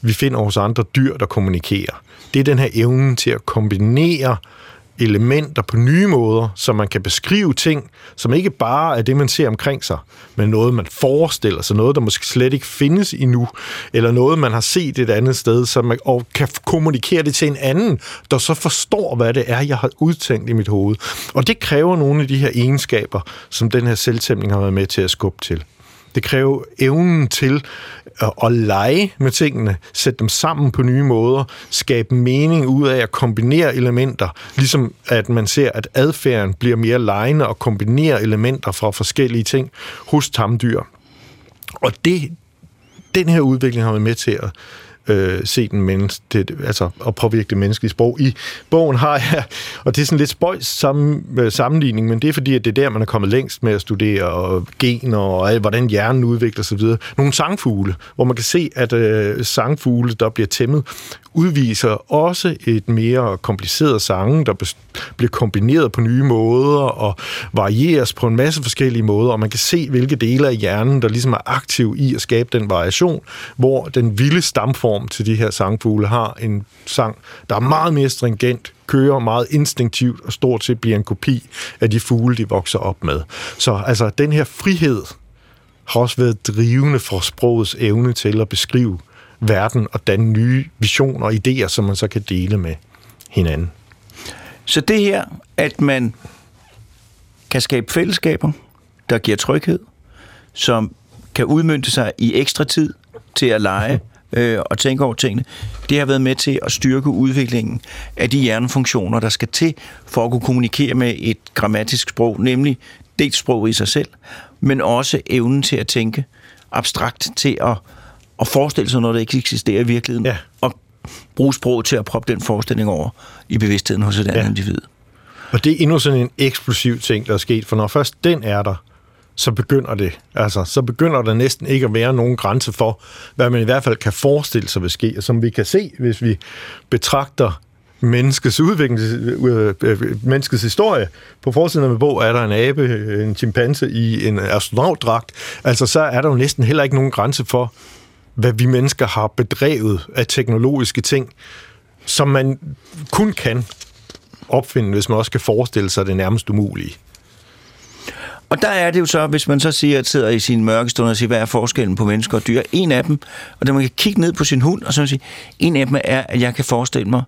vi finder hos andre dyr, der kommunikerer, det er den her evne til at kombinere øh, elementer på nye måder, så man kan beskrive ting, som ikke bare er det, man ser omkring sig, men noget, man forestiller sig, noget, der måske slet ikke findes endnu, eller noget, man har set et andet sted, så man, og kan kommunikere det til en anden, der så forstår, hvad det er, jeg har udtænkt i mit hoved. Og det kræver nogle af de her egenskaber, som den her selvtæmning har været med til at skubbe til. Det kræver evnen til at, lege med tingene, sætte dem sammen på nye måder, skabe mening ud af at kombinere elementer, ligesom at man ser, at adfærden bliver mere legende og kombinerer elementer fra forskellige ting hos tamdyr. Og det, den her udvikling har været med til at øh, se den menneske, det, altså at påvirke det menneskelige sprog. I bogen har jeg, og det er sådan lidt spøjs sammen, øh, sammenligning, men det er fordi, at det er der, man er kommet længst med at studere og gener og hvordan hjernen udvikler sig videre. Nogle sangfugle, hvor man kan se, at øh, sangfugle, der bliver tæmmet, udviser også et mere kompliceret sange, der bliver kombineret på nye måder og varieres på en masse forskellige måder, og man kan se, hvilke dele af hjernen, der ligesom er aktiv i at skabe den variation, hvor den vilde stamform til de her sangfugle har en sang, der er meget mere stringent, kører meget instinktivt og stort set bliver en kopi af de fugle, de vokser op med. Så altså, den her frihed har også været drivende for sprogets evne til at beskrive verden og danne nye visioner og idéer, som man så kan dele med hinanden. Så det her, at man kan skabe fællesskaber, der giver tryghed, som kan udmynde sig i ekstra tid til at lege øh, og tænke over tingene, det har været med til at styrke udviklingen af de hjernefunktioner, der skal til for at kunne kommunikere med et grammatisk sprog, nemlig dels sprog i sig selv, men også evnen til at tænke abstrakt til at at forestille sig noget, der ikke eksisterer i virkeligheden, ja. og bruge sprog til at proppe den forestilling over i bevidstheden hos et andet ja. individ. Og det er endnu sådan en eksplosiv ting, der er sket, for når først den er der, så begynder det. Altså, så begynder der næsten ikke at være nogen grænse for, hvad man i hvert fald kan forestille sig vil ske. Og som vi kan se, hvis vi betragter menneskets udvikling, øh, øh, menneskets historie. På forsiden af min bog er der en abe, en chimpanse i en astronautdragt. Altså, så er der jo næsten heller ikke nogen grænse for, hvad vi mennesker har bedrevet af teknologiske ting, som man kun kan opfinde, hvis man også kan forestille sig det nærmest umulige. Og der er det jo så, hvis man så siger, at sidder i sin mørke stund og siger, hvad er forskellen på mennesker og dyr? En af dem, og der man kan kigge ned på sin hund og så sige, en af dem er, at jeg kan forestille mig,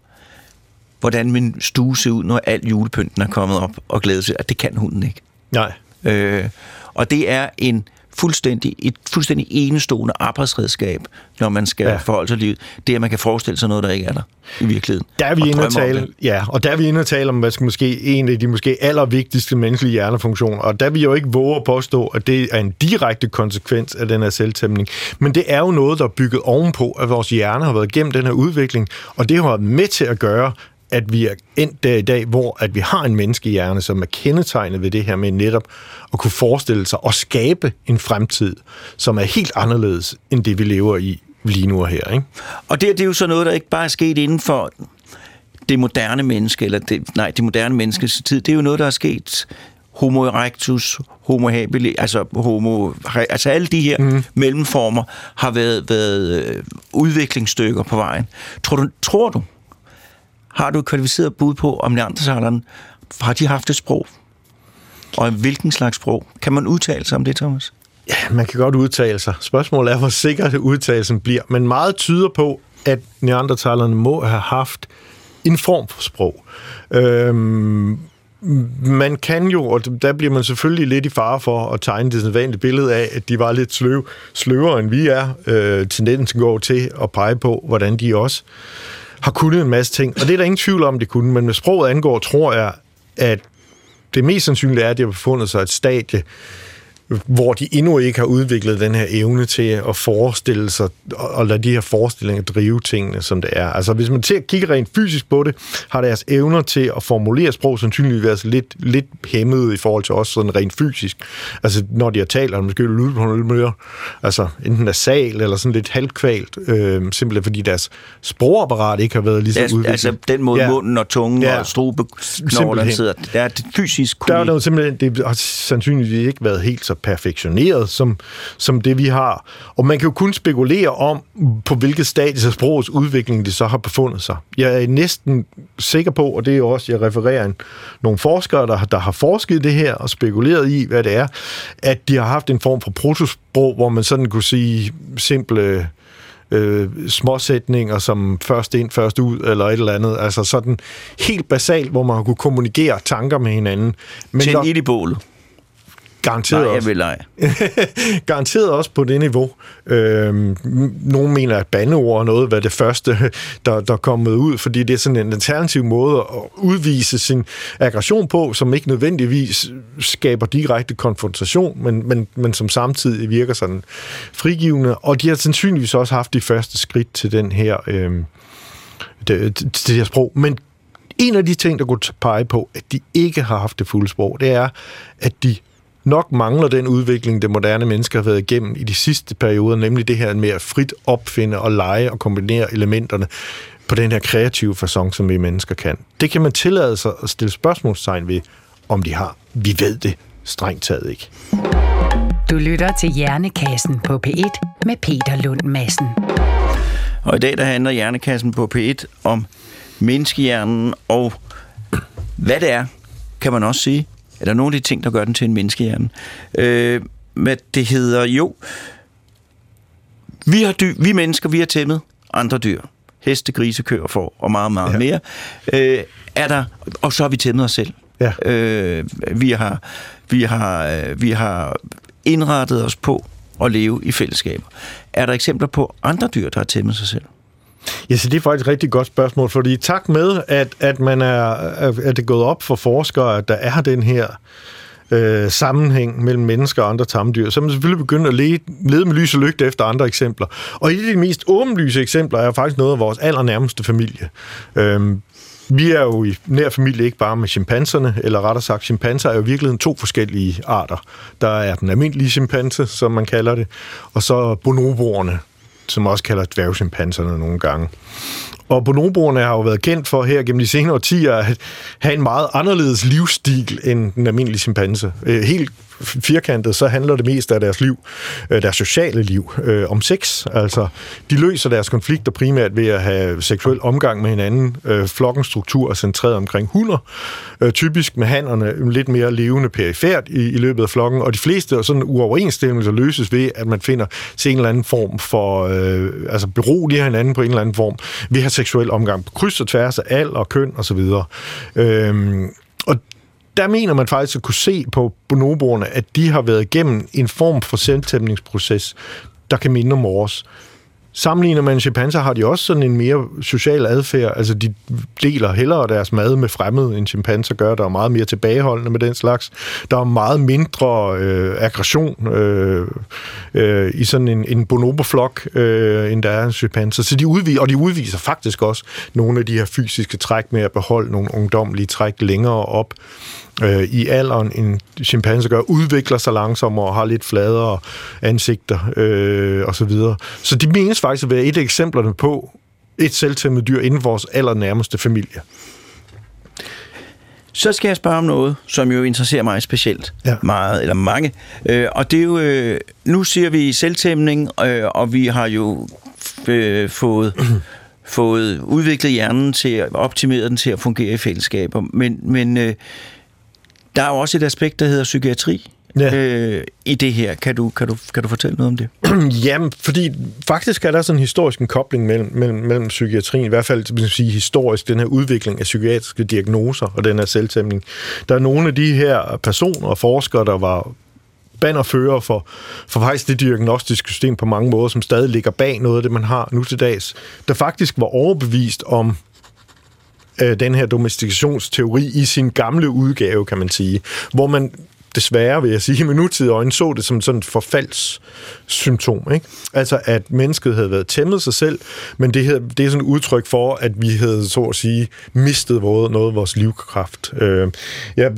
hvordan min stue ser ud, når alt julepynten er kommet op og glæder sig. At det kan hunden ikke. Nej. Øh, og det er en fuldstændig, et fuldstændig enestående arbejdsredskab, når man skal ja. forholde sig livet. Det er, at man kan forestille sig noget, der ikke er der i virkeligheden. Der er vi inde og tale, ja, og der er vi inde og tale om, hvad skal måske en af de måske allervigtigste menneskelige hjernefunktioner, og der vil jeg jo ikke våge at påstå, at det er en direkte konsekvens af den her selvtæmning. Men det er jo noget, der er bygget ovenpå, at vores hjerne har været igennem den her udvikling, og det har været med til at gøre, at vi er endt der i dag, hvor at vi har en menneskehjerne, som er kendetegnet ved det her med netop at kunne forestille sig og skabe en fremtid, som er helt anderledes end det, vi lever i lige nu og her. Ikke? Og det, det er jo så noget, der ikke bare er sket inden for det moderne menneske, eller det, nej, det moderne menneskes tid. Det er jo noget, der er sket Homo erectus, Homo habilis, altså, homo, altså alle de her mm. mellemformer har været, været øh, udviklingsstykker på vejen. Tror du, tror du har du et kvalificeret bud på, om neandertalerne har de haft et sprog? Og hvilken slags sprog? Kan man udtale sig om det, Thomas? Ja, man kan godt udtale sig. Spørgsmålet er, hvor sikker udtalelsen bliver. Men meget tyder på, at neandertalerne må have haft en form for sprog. Øhm, man kan jo, og der bliver man selvfølgelig lidt i fare for at tegne det sædvanlige billede af, at de var lidt sløv, sløvere, end vi er. Øh, tendensen går til at pege på, hvordan de også har kunnet en masse ting. Og det er der ingen tvivl om, det kunne. Men med sproget angår, tror jeg, at det mest sandsynlige er, at de har befundet sig et stadie, hvor de endnu ikke har udviklet den her evne til at forestille sig, og lade de her forestillinger drive tingene, som det er. Altså, hvis man til at kigge rent fysisk på det, har deres evner til at formulere sprog sandsynligvis lidt, lidt hæmmet i forhold til os sådan rent fysisk. Altså, når de har talt, de måske lyttet på lidt mere, altså enten nasal eller sådan lidt halvkvalt, øh, simpelthen fordi deres sprogapparat ikke har været lige så altså, udviklet. Altså, den måde ja. munden og tungen ja. og strubeknoglerne sidder, der er det fysisk Der er noget simpelthen, det har sandsynligvis ikke været helt så perfektioneret som, som det, vi har. Og man kan jo kun spekulere om, på hvilket stadie af sprogets udvikling det så har befundet sig. Jeg er næsten sikker på, og det er jo også, jeg refererer en, nogle forskere, der, der har forsket det her og spekuleret i, hvad det er, at de har haft en form for protosprog, hvor man sådan kunne sige simple øh, småsætninger som først ind, først ud, eller et eller andet. Altså sådan helt basalt, hvor man kunne kommunikere tanker med hinanden. Men en i bålet. Garanteret Nej, jeg også. vil ej. Garanteret også på det niveau. Øhm, nogle mener, at bandeord er noget, hvad det første, der, der er kommet ud, fordi det er sådan en alternativ måde at udvise sin aggression på, som ikke nødvendigvis skaber direkte konfrontation, men, men, men som samtidig virker sådan frigivende. Og de har sandsynligvis også haft de første skridt til den her, øhm, det, til det her sprog. Men en af de ting, der kunne pege på, at de ikke har haft det fulde sprog, det er, at de nok mangler den udvikling, det moderne mennesker har været igennem i de sidste perioder, nemlig det her med at frit opfinde og lege og kombinere elementerne på den her kreative façon, som vi mennesker kan. Det kan man tillade sig at stille spørgsmålstegn ved, om de har. Vi ved det strengt taget ikke. Du lytter til Hjernekassen på P1 med Peter Lund Madsen. Og i dag der handler Hjernekassen på P1 om menneskehjernen og hvad det er, kan man også sige, er der nogle af de ting, der gør den til en menneskehjerne? Øh, hvad det hedder, jo, vi, har dyr, vi mennesker, vi har tæmmet andre dyr. Heste, grise, køer, får og meget, meget ja. mere. Øh, er der, og så har vi tæmmet os selv. Ja. Øh, vi, har, vi, har, øh, vi har indrettet os på at leve i fællesskaber. Er der eksempler på andre dyr, der har tæmmet sig selv? Ja, så det er faktisk et rigtig godt spørgsmål, fordi i takt med, at, at, man er, at det er gået op for forskere, at der er den her øh, sammenhæng mellem mennesker og andre tamdyr, så er man selvfølgelig begyndt at lede, lede med lys og lygte efter andre eksempler. Og et af de mest åbenlyse eksempler er faktisk noget af vores allernærmeste familie. Øhm, vi er jo i nær familie ikke bare med chimpanserne, eller rettere sagt, chimpanser er jo virkelig to forskellige arter. Der er den almindelige chimpanse, som man kalder det, og så bonoboerne, som også kalder dværgchimpanserne nogle gange. Og bonoboerne har jo været kendt for her gennem de senere årtier at have en meget anderledes livsstil end den almindelige chimpanse. Øh, helt firkantet, så handler det mest af deres liv, øh, deres sociale liv, øh, om sex. Altså, de løser deres konflikter primært ved at have seksuel omgang med hinanden. Øh, flokkens struktur er centreret omkring hunder, øh, typisk med hannerne øh, lidt mere levende perifært i, i løbet af flokken, og de fleste sådan uoverensstemmelser løses ved, at man finder til en eller anden form for, øh, altså beroliger hinanden på en eller anden form, Vi har seksuel omgang på kryds og tværs af alder, køn osv. Øh, og der mener man faktisk at kunne se på bonoboerne, at de har været igennem en form for selvtæmningsproces, der kan minde om vores. Sammenligner man chimpanser, har de også sådan en mere social adfærd. Altså, de deler hellere deres mad med fremmede, end chimpanser gør. Der er meget mere tilbageholdende med den slags. Der er meget mindre øh, aggression øh, øh, i sådan en, en bonoboflok, øh, end der er en chimpanser. Så de udviser, og de udviser faktisk også nogle af de her fysiske træk med at beholde nogle ungdomlige træk længere op øh, i alderen, en chimpanse gør, udvikler sig langsommere og har lidt fladere ansigter øh, og så videre. Så de menes faktisk at være et af eksemplerne på et selvtæmmet dyr inden vores allernærmeste familie. Så skal jeg spørge om noget, som jo interesserer mig specielt ja. meget, eller mange. Øh, og det er jo, øh, nu siger vi selvtæmning, øh, og vi har jo øh, fået fået udviklet hjernen til at optimere den til at fungere i fællesskaber. Men, men øh, der er jo også et aspekt, der hedder psykiatri. Ja. øh, i det her. Kan du, kan, du, kan du fortælle noget om det? Jamen, fordi faktisk er der sådan en historisk en kobling mellem, mellem, mellem psykiatrien, i hvert fald man sige, historisk, den her udvikling af psykiatriske diagnoser og den her selvtæmning. Der er nogle af de her personer og forskere, der var bannerfører for, for faktisk det diagnostiske system på mange måder, som stadig ligger bag noget af det, man har nu til dags, der faktisk var overbevist om øh, den her domestikationsteori i sin gamle udgave, kan man sige, hvor man desværre, vil jeg sige, med nutidige øjne så det som sådan et forfaldssymptom. Ikke? Altså, at mennesket havde været tæmmet sig selv, men det, her, det er sådan et udtryk for, at vi havde, så at sige, mistet noget af vores livskraft. Øh, jeg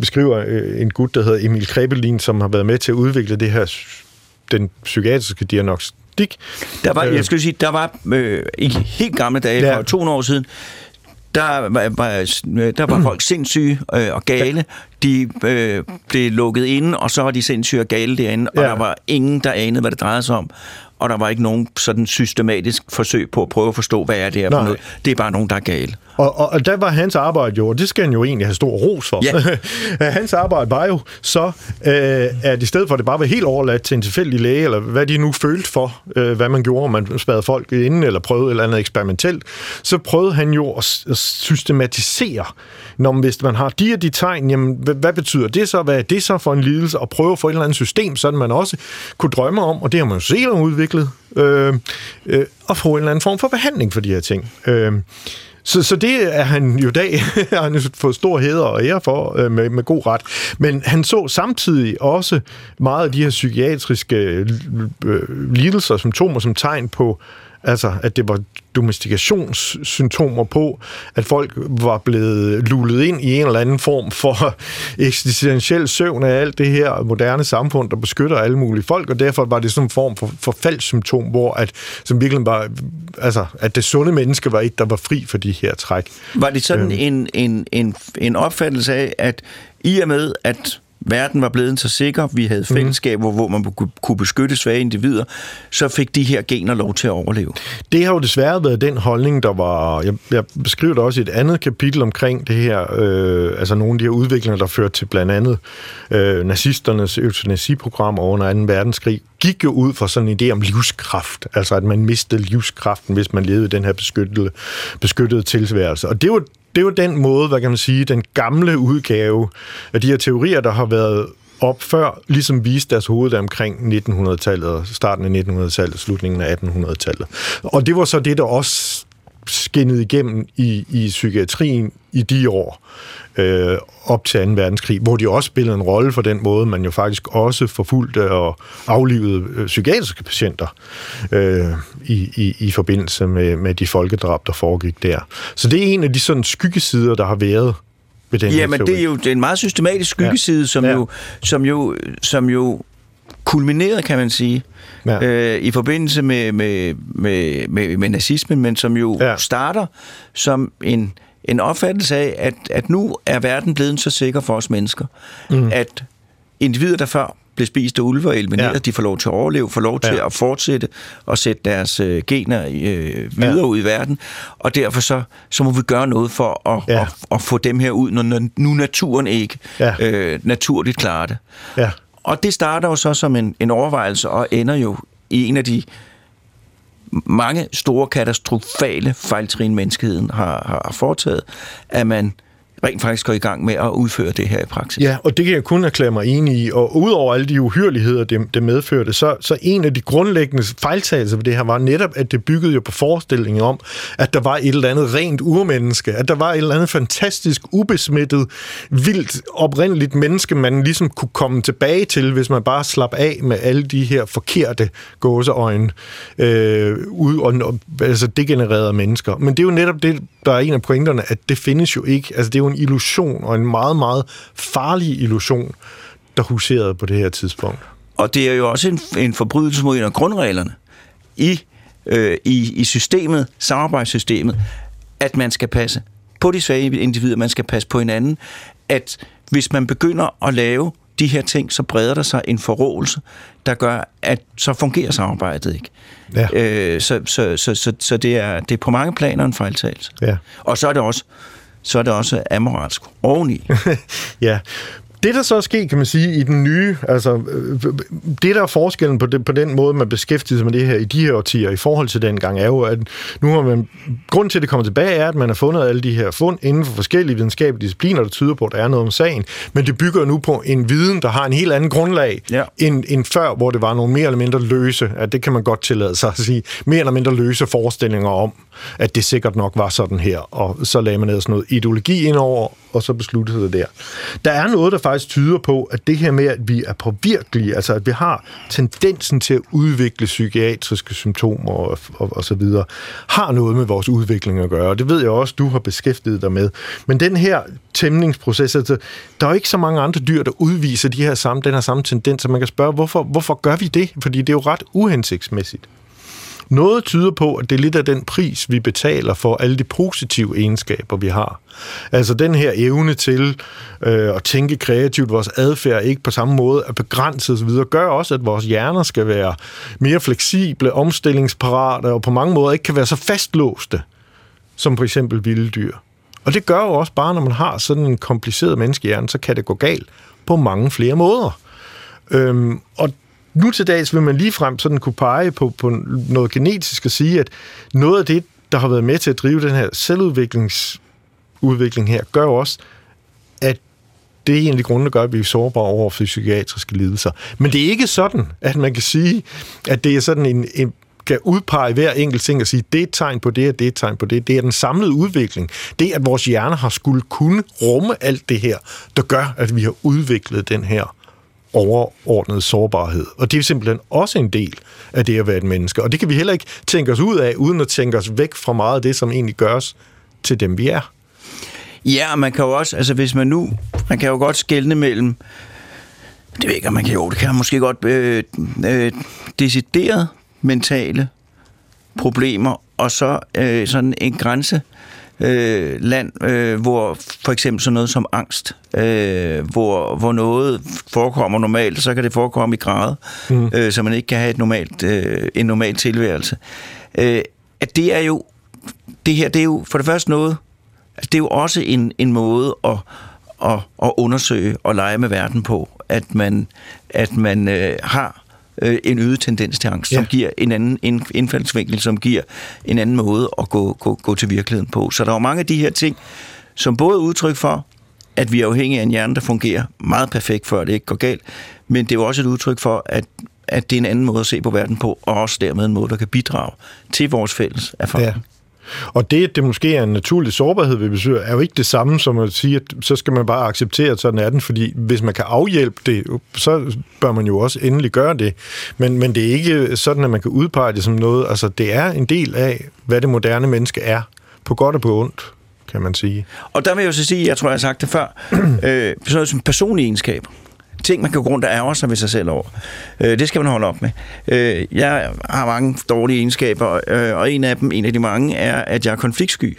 beskriver øh, en gut, der hedder Emil Krebelin, som har været med til at udvikle det her den psykiatriske diagnostik. Der var, jeg skulle sige, der var øh, i helt gamle dage, ja. for 200 år siden, der var, der var folk sindssyge øh, og gale. De øh, blev lukket inde, og så var de sindssyge og gale derinde, og ja. der var ingen, der anede, hvad det drejede sig om og der var ikke nogen sådan systematisk forsøg på at prøve at forstå, hvad er det her for noget. Det er bare nogen, der er gale. Og, og, og der var hans arbejde jo, og det skal han jo egentlig have stor ros for. Ja. hans arbejde var jo så, øh, at i stedet for at det bare var helt overladt til en tilfældig læge, eller hvad de nu følte for, øh, hvad man gjorde, om man spadede folk inden, eller prøvede et eller andet eksperimentelt, så prøvede han jo at, at systematisere, når man, hvis man har de og de tegn, jamen, hvad, hvad betyder det så? Hvad er det så for en lidelse? Og prøve at få et eller andet system, sådan man også kunne drømme om, og det har man jo set udviklet, øh, øh, at få en eller anden form for behandling for de her ting. Øh, så, så det er han jo dag, har han fået stor heder og ære for, øh, med, med god ret. Men han så samtidig også meget af de her psykiatriske øh, øh lidelser, symptomer som tegn på Altså, at det var domestikationssymptomer på, at folk var blevet lullet ind i en eller anden form for eksistentiel søvn af alt det her moderne samfund, der beskytter alle mulige folk, og derfor var det sådan en form for, for faldssymptom, hvor at, som virkelig var, altså, at det sunde menneske var et, der var fri for de her træk. Var det sådan øhm. en, en, en, en opfattelse af, at i og med, at verden var blevet så sikker, vi havde mhm. fællesskaber, mm. hvor man kunne beskytte svage individer, så fik de her gener lov til at overleve. Det har jo desværre været den holdning, der var... Jeg, jeg beskriver det også i et andet kapitel omkring det her, øh, altså nogle af de her udviklinger, der førte til blandt andet øh, nazisternes eutanasiprogram under 2. verdenskrig, gik jo ud fra sådan en idé om livskraft, altså at man mistede livskraften, hvis man levede i den her beskyttede, beskyttede tilværelse. Og det var det er jo den måde, hvad kan man sige, den gamle udgave af de her teorier, der har været op før, ligesom viste deres hoved omkring 1900-tallet, starten af 1900-tallet, slutningen af 1800-tallet. Og det var så det, der også skinnede igennem i, i psykiatrien i de år øh, op til 2. verdenskrig, hvor de også spillede en rolle for den måde, man jo faktisk også forfulgte og aflivede øh, psykiatriske patienter øh, i, i, i forbindelse med, med de folkedrab, der foregik der. Så det er en af de sådan skyggesider, der har været ved den Ja, men det er jo det er en meget systematisk skyggeside, ja. som, ja. Jo, som, jo, som jo kulminerede, kan man sige, ja. øh, i forbindelse med, med, med, med, med nazismen, men som jo ja. starter som en en opfattelse af, at, at nu er verden blevet så sikker for os mennesker, mm. at individer, der før blev spist af ulve og elimineret, ja. de får lov til at overleve, får lov til ja. at fortsætte og sætte deres øh, gener øh, videre ja. ud i verden, og derfor så, så må vi gøre noget for at, ja. at, at få dem her ud, når nu naturen ikke ja. øh, naturligt klarer det. Ja. Og det starter jo så som en, en overvejelse og ender jo i en af de mange store katastrofale fejltrin, menneskeheden har, har foretaget, at man rent faktisk går i gang med at udføre det her i praksis. Ja, og det kan jeg kun erklære mig enig i. Og udover alle de uhyreligheder, det, det medførte, så, så en af de grundlæggende fejltagelser ved det her var netop, at det byggede jo på forestillingen om, at der var et eller andet rent urmenneske, at der var et eller andet fantastisk, ubesmittet, vildt, oprindeligt menneske, man ligesom kunne komme tilbage til, hvis man bare slap af med alle de her forkerte gåseøjne øh, ud og, altså degenererede mennesker. Men det er jo netop det, der er en af pointerne, at det findes jo ikke. Altså det er jo en illusion, og en meget, meget farlig illusion, der huserede på det her tidspunkt. Og det er jo også en, en forbrydelse mod en af grundreglerne i, øh, i, i systemet, samarbejdssystemet, at man skal passe på de svage individer, man skal passe på hinanden, at hvis man begynder at lave de her ting, så breder der sig en forrådelse, der gør, at så fungerer samarbejdet ikke. Ja. Øh, så så, så, så, så det, er, det er på mange planer en fejltagelse. Ja. Og så er det også så er det også amoralsk oveni. ja, det, der så er sket, kan man sige, i den nye, altså, øh, det der er forskellen på, det, på den måde, man beskæftiger sig med det her i de her årtier i forhold til dengang, er jo, at nu har man, grund til, at det kommer tilbage, er, at man har fundet alle de her fund inden for forskellige videnskabelige discipliner, der tyder på, at der er noget om sagen, men det bygger nu på en viden, der har en helt anden grundlag, ja. end, end før, hvor det var nogle mere eller mindre løse, at det kan man godt tillade sig at sige, mere eller mindre løse forestillinger om, at det sikkert nok var sådan her, og så lagde man ned sådan noget ideologi ind over, og så besluttede det der. Der er noget, der faktisk tyder på, at det her med, at vi er påvirkelige, altså at vi har tendensen til at udvikle psykiatriske symptomer og, og, og så videre, har noget med vores udvikling at gøre. Det ved jeg også, du har beskæftiget dig med. Men den her tæmningsproces, altså, der er jo ikke så mange andre dyr, der udviser de her samme, den her samme tendens, så man kan spørge, hvorfor, hvorfor gør vi det? Fordi det er jo ret uhensigtsmæssigt. Noget tyder på, at det er lidt af den pris, vi betaler for alle de positive egenskaber, vi har. Altså den her evne til øh, at tænke kreativt, vores adfærd ikke på samme måde er begrænset osv., gør også, at vores hjerner skal være mere fleksible, omstillingsparate og på mange måder ikke kan være så fastlåste som for eksempel vilde dyr. Og det gør jo også bare, når man har sådan en kompliceret menneskehjerne, så kan det gå galt på mange flere måder. Øhm, og nu til dags vil man lige frem sådan kunne pege på, på noget genetisk og sige, at noget af det, der har været med til at drive den her selvudviklingsudvikling her, gør også, at det er egentlig grunden, der gør, at vi er sårbare over for psykiatriske lidelser. Men det er ikke sådan, at man kan sige, at det er sådan en, en kan udpege hver enkelt ting og sige, det er et tegn på det, og det er et tegn på det. Det er den samlede udvikling. Det, at vores hjerner har skulle kunne rumme alt det her, der gør, at vi har udviklet den her overordnet sårbarhed. Og det er simpelthen også en del af det at være et menneske. Og det kan vi heller ikke tænke os ud af, uden at tænke os væk fra meget af det, som egentlig gør os til dem, vi er. Ja, man kan jo også, altså hvis man nu, man kan jo godt skelne mellem, det ved ikke, om man kan jo, det kan man måske godt, øh, øh, decideret mentale problemer, og så øh, sådan en grænse øh, land, øh, hvor for eksempel sådan noget som angst, øh, hvor, hvor noget forekommer normalt, så kan det forekomme i grad, mm. øh, så man ikke kan have et normalt, øh, en normal tilværelse. Øh, at det er jo, det her, det er jo for det første noget, det er jo også en, en måde at, at, at undersøge og lege med verden på, at man, at man øh, har øh, en øget tendens til angst, ja. som giver en anden indfaldsvinkel, som giver en anden måde at gå, gå, gå til virkeligheden på. Så der er jo mange af de her ting, som både er udtryk for, at vi er afhængige af en hjerne, der fungerer meget perfekt, før det ikke går galt, men det er jo også et udtryk for, at, at det er en anden måde at se på verden på, og også dermed en måde, der kan bidrage til vores fælles erfaring. Ja. Og det, at det måske er en naturlig sårbarhed ved besøg, er jo ikke det samme som at sige, at så skal man bare acceptere, at sådan er den, fordi hvis man kan afhjælpe det, så bør man jo også endelig gøre det. Men, men det er ikke sådan, at man kan udpege det som noget, altså det er en del af, hvad det moderne menneske er, på godt og på ondt kan man sige. Og der vil jeg jo så sige, jeg tror, jeg har sagt det før, øh, sådan noget som personlige egenskaber ting, man kan gå rundt og ærge sig ved sig selv over. Øh, det skal man holde op med. Øh, jeg har mange dårlige egenskaber, øh, og en af dem, en af de mange, er, at jeg er konfliktsky.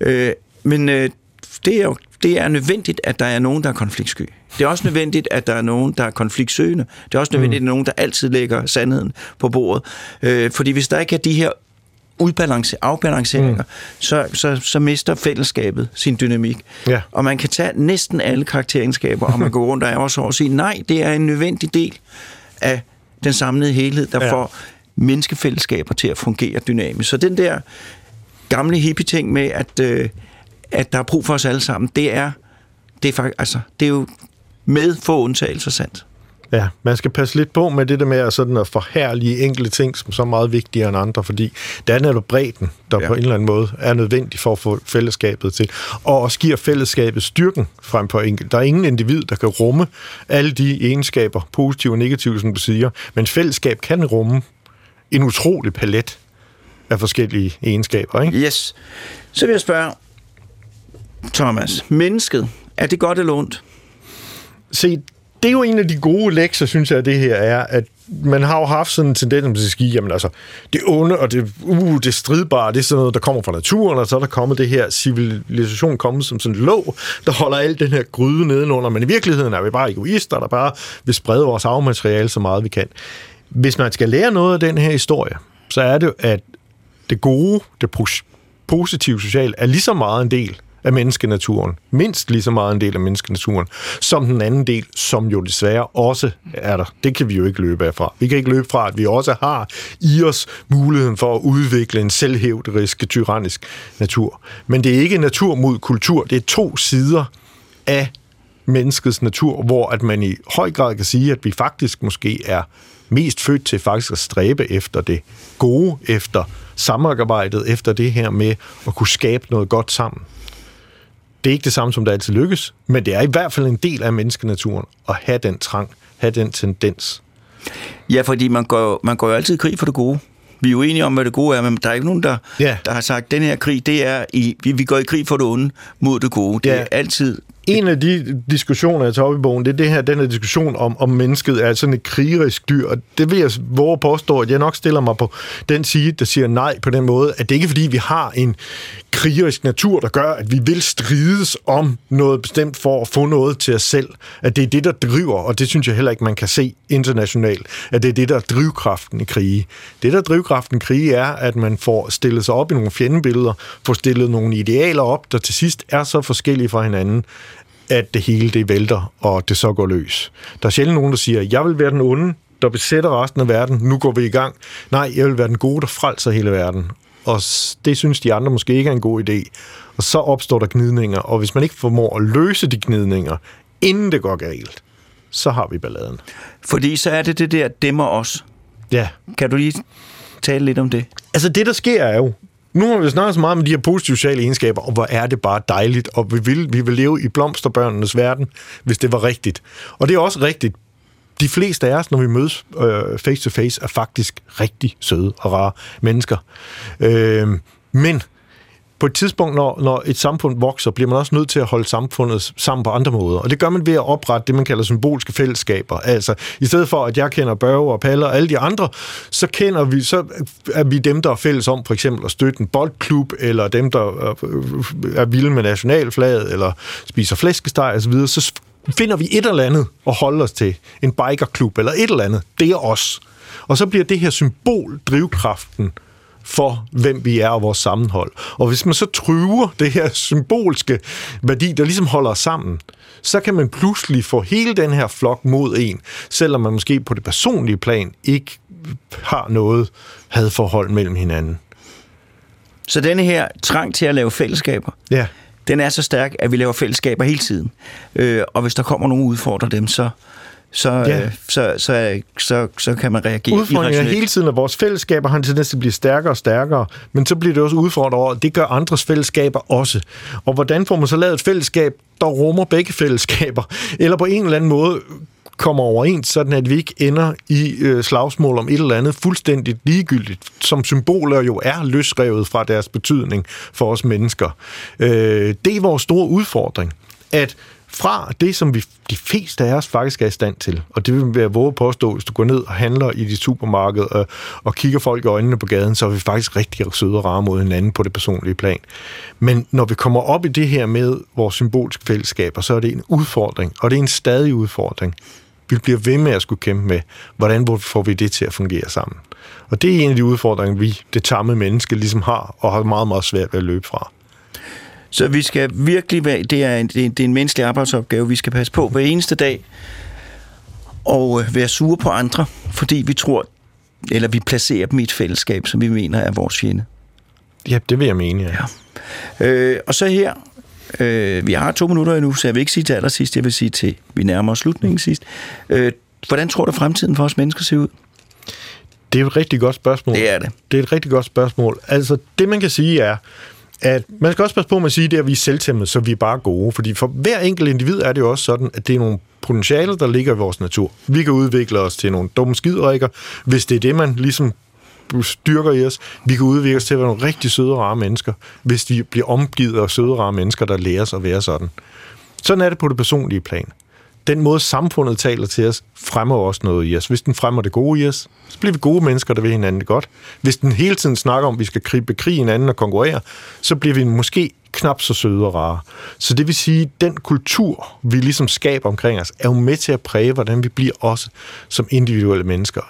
Øh, men øh, det er jo det er nødvendigt, at der er nogen, der er konfliktsky. Det er også nødvendigt, at der er nogen, der er konfliktsøgende. Det er også nødvendigt, mm. at der er nogen, der altid lægger sandheden på bordet. Øh, fordi hvis der ikke er de her udbalance, afbalanceringer, mm. så, så, så mister fællesskabet sin dynamik. Ja. Og man kan tage næsten alle karakteregenskaber, og man går rundt og er også og sige, nej, det er en nødvendig del af den samlede helhed, der ja. får menneskefællesskaber til at fungere dynamisk. Så den der gamle hippie-ting med, at, øh, at der er brug for os alle sammen, det er, det er, faktisk, altså, det er jo med få undtagelser sandt. Ja, man skal passe lidt på med det der med at, sådan at forhærlige enkelte ting, som så er meget vigtigere end andre, fordi det er netop bredden, der ja. på en eller anden måde er nødvendig for at få fællesskabet til, og også giver fællesskabet styrken frem for enkelt. Der er ingen individ, der kan rumme alle de egenskaber, positive og negative, som du siger, men fællesskab kan rumme en utrolig palet af forskellige egenskaber, ikke? Yes. Så vil jeg spørge, Thomas, mennesket, er det godt eller ondt? Se, det er jo en af de gode lektier, synes jeg, at det her er, at man har jo haft sådan en tendens til at sige, jamen altså, det onde og det, uh, det stridbare, det er sådan noget, der kommer fra naturen, og så er der kommet det her civilisation kommet som sådan en låg, der holder alt den her gryde nedenunder, men i virkeligheden er vi bare egoister, der bare vil sprede vores afmateriale så meget vi kan. Hvis man skal lære noget af den her historie, så er det, at det gode, det positive sociale, er lige så meget en del af menneskenaturen. Mindst lige så meget en del af menneskenaturen, som den anden del, som jo desværre også er der. Det kan vi jo ikke løbe af fra. Vi kan ikke løbe fra, at vi også har i os muligheden for at udvikle en selvhævderisk, tyrannisk natur. Men det er ikke natur mod kultur. Det er to sider af menneskets natur, hvor at man i høj grad kan sige, at vi faktisk måske er mest født til faktisk at stræbe efter det gode, efter samarbejdet, efter det her med at kunne skabe noget godt sammen. Det er ikke det samme, som det altid lykkes, men det er i hvert fald en del af menneskenaturen at have den trang, have den tendens. Ja, fordi man går, man går jo altid i krig for det gode. Vi er jo enige om, hvad det gode er, men der er ikke nogen, der, Ja. der har sagt, at den her krig, det er i, vi, vi går i krig for det onde mod det gode. Det Ja. er altid en af de diskussioner, jeg tager op i bogen, det er det her, den her diskussion om, om mennesket er sådan et krigerisk dyr, og det vil jeg våge påstå, at jeg nok stiller mig på den side, der siger nej på den måde, at det ikke er fordi, vi har en krigerisk natur, der gør, at vi vil strides om noget bestemt for at få noget til os selv. At det er det, der driver, og det synes jeg heller ikke, man kan se internationalt, at det er det, der er drivkraften i krige. Det, der er drivkraften i krige, er, at man får stillet sig op i nogle fjendebilleder, får stillet nogle idealer op, der til sidst er så forskellige fra hinanden, at det hele det vælter, og det så går løs. Der er sjældent nogen, der siger, jeg vil være den onde, der besætter resten af verden, nu går vi i gang. Nej, jeg vil være den gode, der frelser hele verden. Og det synes de andre måske ikke er en god idé. Og så opstår der gnidninger, og hvis man ikke formår at løse de gnidninger, inden det går galt, så har vi balladen. Fordi så er det det der dæmmer os. Ja, Kan du lige tale lidt om det? Altså det, der sker er jo, nu har vi snakket så meget om de her positive sociale egenskaber, og hvor er det bare dejligt, og vi vil, vi vil leve i blomsterbørnenes verden, hvis det var rigtigt. Og det er også rigtigt. De fleste af os, når vi mødes øh, face to face, er faktisk rigtig søde og rare mennesker. Øh, men på et tidspunkt, når, når et samfund vokser, bliver man også nødt til at holde samfundet sammen på andre måder. Og det gør man ved at oprette det, man kalder symbolske fællesskaber. Altså, i stedet for, at jeg kender Børge og Palle og alle de andre, så kender vi, så er vi dem, der er fælles om for eksempel at støtte en boldklub, eller dem, der øh, øh, er vilde med nationalflaget, eller spiser flæskesteg osv., så finder vi et eller andet at holde os til. En bikerklub, eller et eller andet. Det er os. Og så bliver det her symbol drivkraften for, hvem vi er og vores sammenhold. Og hvis man så tryver det her symbolske værdi, der ligesom holder os sammen, så kan man pludselig få hele den her flok mod en, selvom man måske på det personlige plan ikke har noget hadforhold mellem hinanden. Så denne her trang til at lave fællesskaber, Ja. den er så stærk, at vi laver fællesskaber hele tiden. Øh, og hvis der kommer nogen udfordrer dem, så, så, Ja. øh, så, så, så, så kan man reagere Udfordringen er hele tiden, at vores fællesskaber har en tendens til at blive stærkere og stærkere, men så bliver det også udfordret over, at det gør andres fællesskaber også. Og hvordan får man så lavet et fællesskab, der rummer begge fællesskaber, eller på en eller anden måde kommer overens, sådan at vi ikke ender i øh, slagsmål om et eller andet fuldstændigt ligegyldigt, som symboler jo er løsrevet fra deres betydning for os mennesker. Øh, det er vores store udfordring, at fra det, som vi, de fleste af os faktisk er i stand til, og det vil jeg våge at påstå, hvis du går ned og handler i dit supermarked og, og kigger folk i øjnene på gaden, så er vi faktisk rigtig søde og rare mod hinanden på det personlige plan. Men når vi kommer op i det her med vores symbolske fællesskaber, så er det en udfordring, og det er en stadig udfordring. Vi bliver ved med at skulle kæmpe med, hvordan får vi det til at fungere sammen. Og det er en af de udfordringer, vi, det tamme menneske, ligesom har, og har meget, meget svært ved at løbe fra. Så vi skal virkelig være, det er, en, det er en menneskelig arbejdsopgave, vi skal passe på hver eneste dag, og øh, være sure på andre, fordi vi tror, eller vi placerer dem i et fællesskab, som vi mener er vores fjende. Ja, det vil jeg mene, ja. Ja. Øh, og så her, øh, vi har to minutter endnu, så jeg vil ikke sige til allersidst, jeg vil sige til, vi nærmer os slutningen sidst. Øh, hvordan tror du, fremtiden for os mennesker ser ud? Det er et rigtig godt spørgsmål. Det er det. Det er et rigtig godt spørgsmål. Altså, det man kan sige er, at man skal også passe på med at sige, det at vi er selvtæmmede, så vi er bare gode. Fordi for hver enkelt individ er det jo også sådan, at det er nogle potentialer, der ligger i vores natur. Vi kan udvikle os til nogle dumme skidrikker, hvis det er det, man ligesom styrker i os. Vi kan udvikle os til at være nogle rigtig søde og rare mennesker, hvis vi bliver omgivet af søde og rare mennesker, der lærer os at være sådan. Sådan er det på det personlige plan. Den måde, samfundet taler til os, fremmer også noget i os. Hvis den fremmer det gode i os, så bliver vi gode mennesker, der vil hinanden det godt. Hvis den hele tiden snakker om, at vi skal krig- bekrige hinanden og konkurrere, så bliver vi måske knap så søde og rare. Så det vil sige, at den kultur, vi ligesom skaber omkring os, er jo med til at præge, hvordan vi bliver også som individuelle mennesker.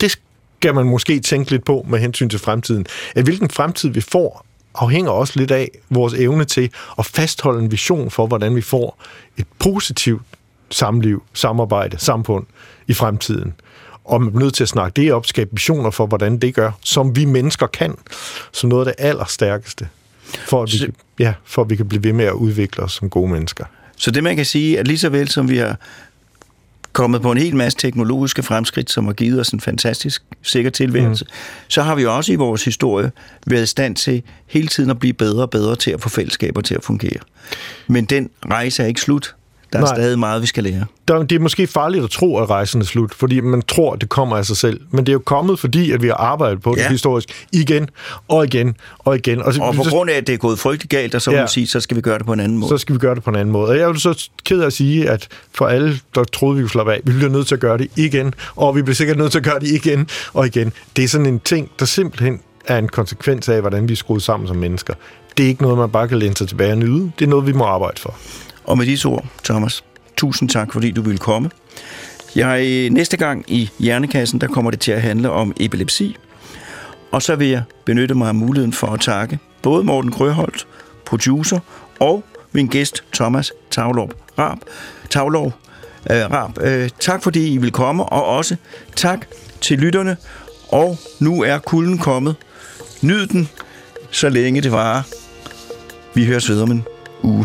Det skal man måske tænke lidt på med hensyn til fremtiden. At hvilken fremtid vi får, afhænger også lidt af vores evne til at fastholde en vision for, hvordan vi får et positivt samliv, samarbejde, samfund i fremtiden. Og man er nødt til at snakke det op, skabe visioner for, hvordan det gør, som vi mennesker kan, som noget af det allerstærkeste, for at vi, ja, for at vi kan blive ved med at udvikle os som gode mennesker. Så det man kan sige, at lige så vel som vi har kommet på en hel masse teknologiske fremskridt, som har givet os en fantastisk sikker tilværelse, mm. så har vi også i vores historie været i stand til hele tiden at blive bedre og bedre til at få fællesskaber til at fungere. Men den rejse er ikke slut. Der er Nej. stadig meget, vi skal lære. Der, det er måske farligt at tro, at rejsen er slut, fordi man tror, at det kommer af sig selv. Men det er jo kommet, fordi at vi har arbejdet på det ja. historisk igen og igen og igen. Og, så, og på grund af, at det er gået frygtelig galt, og så, ja, sige, så skal vi gøre det på en anden måde. Så skal vi gøre det på en anden måde. Og jeg vil så ked af at sige, at for alle, der troede, vi kunne slappe af, vi bliver nødt til at gøre det igen, og vi bliver sikkert nødt til at gøre det igen og igen. Det er sådan en ting, der simpelthen er en konsekvens af, hvordan vi er skruet sammen som mennesker. Det er ikke noget, man bare kan læne sig tilbage og nyde. Det er noget, vi må arbejde for. Og med disse ord, Thomas, tusind tak, fordi du ville komme. Jeg, øh, næste gang i Hjernekassen, der kommer det til at handle om epilepsi. Og så vil jeg benytte mig af muligheden for at takke både Morten Grøholt, producer, og min gæst Thomas Tavlov Rab. Tavlov øh, Rab. Øh, tak fordi I vil komme, og også tak til lytterne. Og nu er kulden kommet. Nyd den, så længe det varer. Vi høres ved om en uge.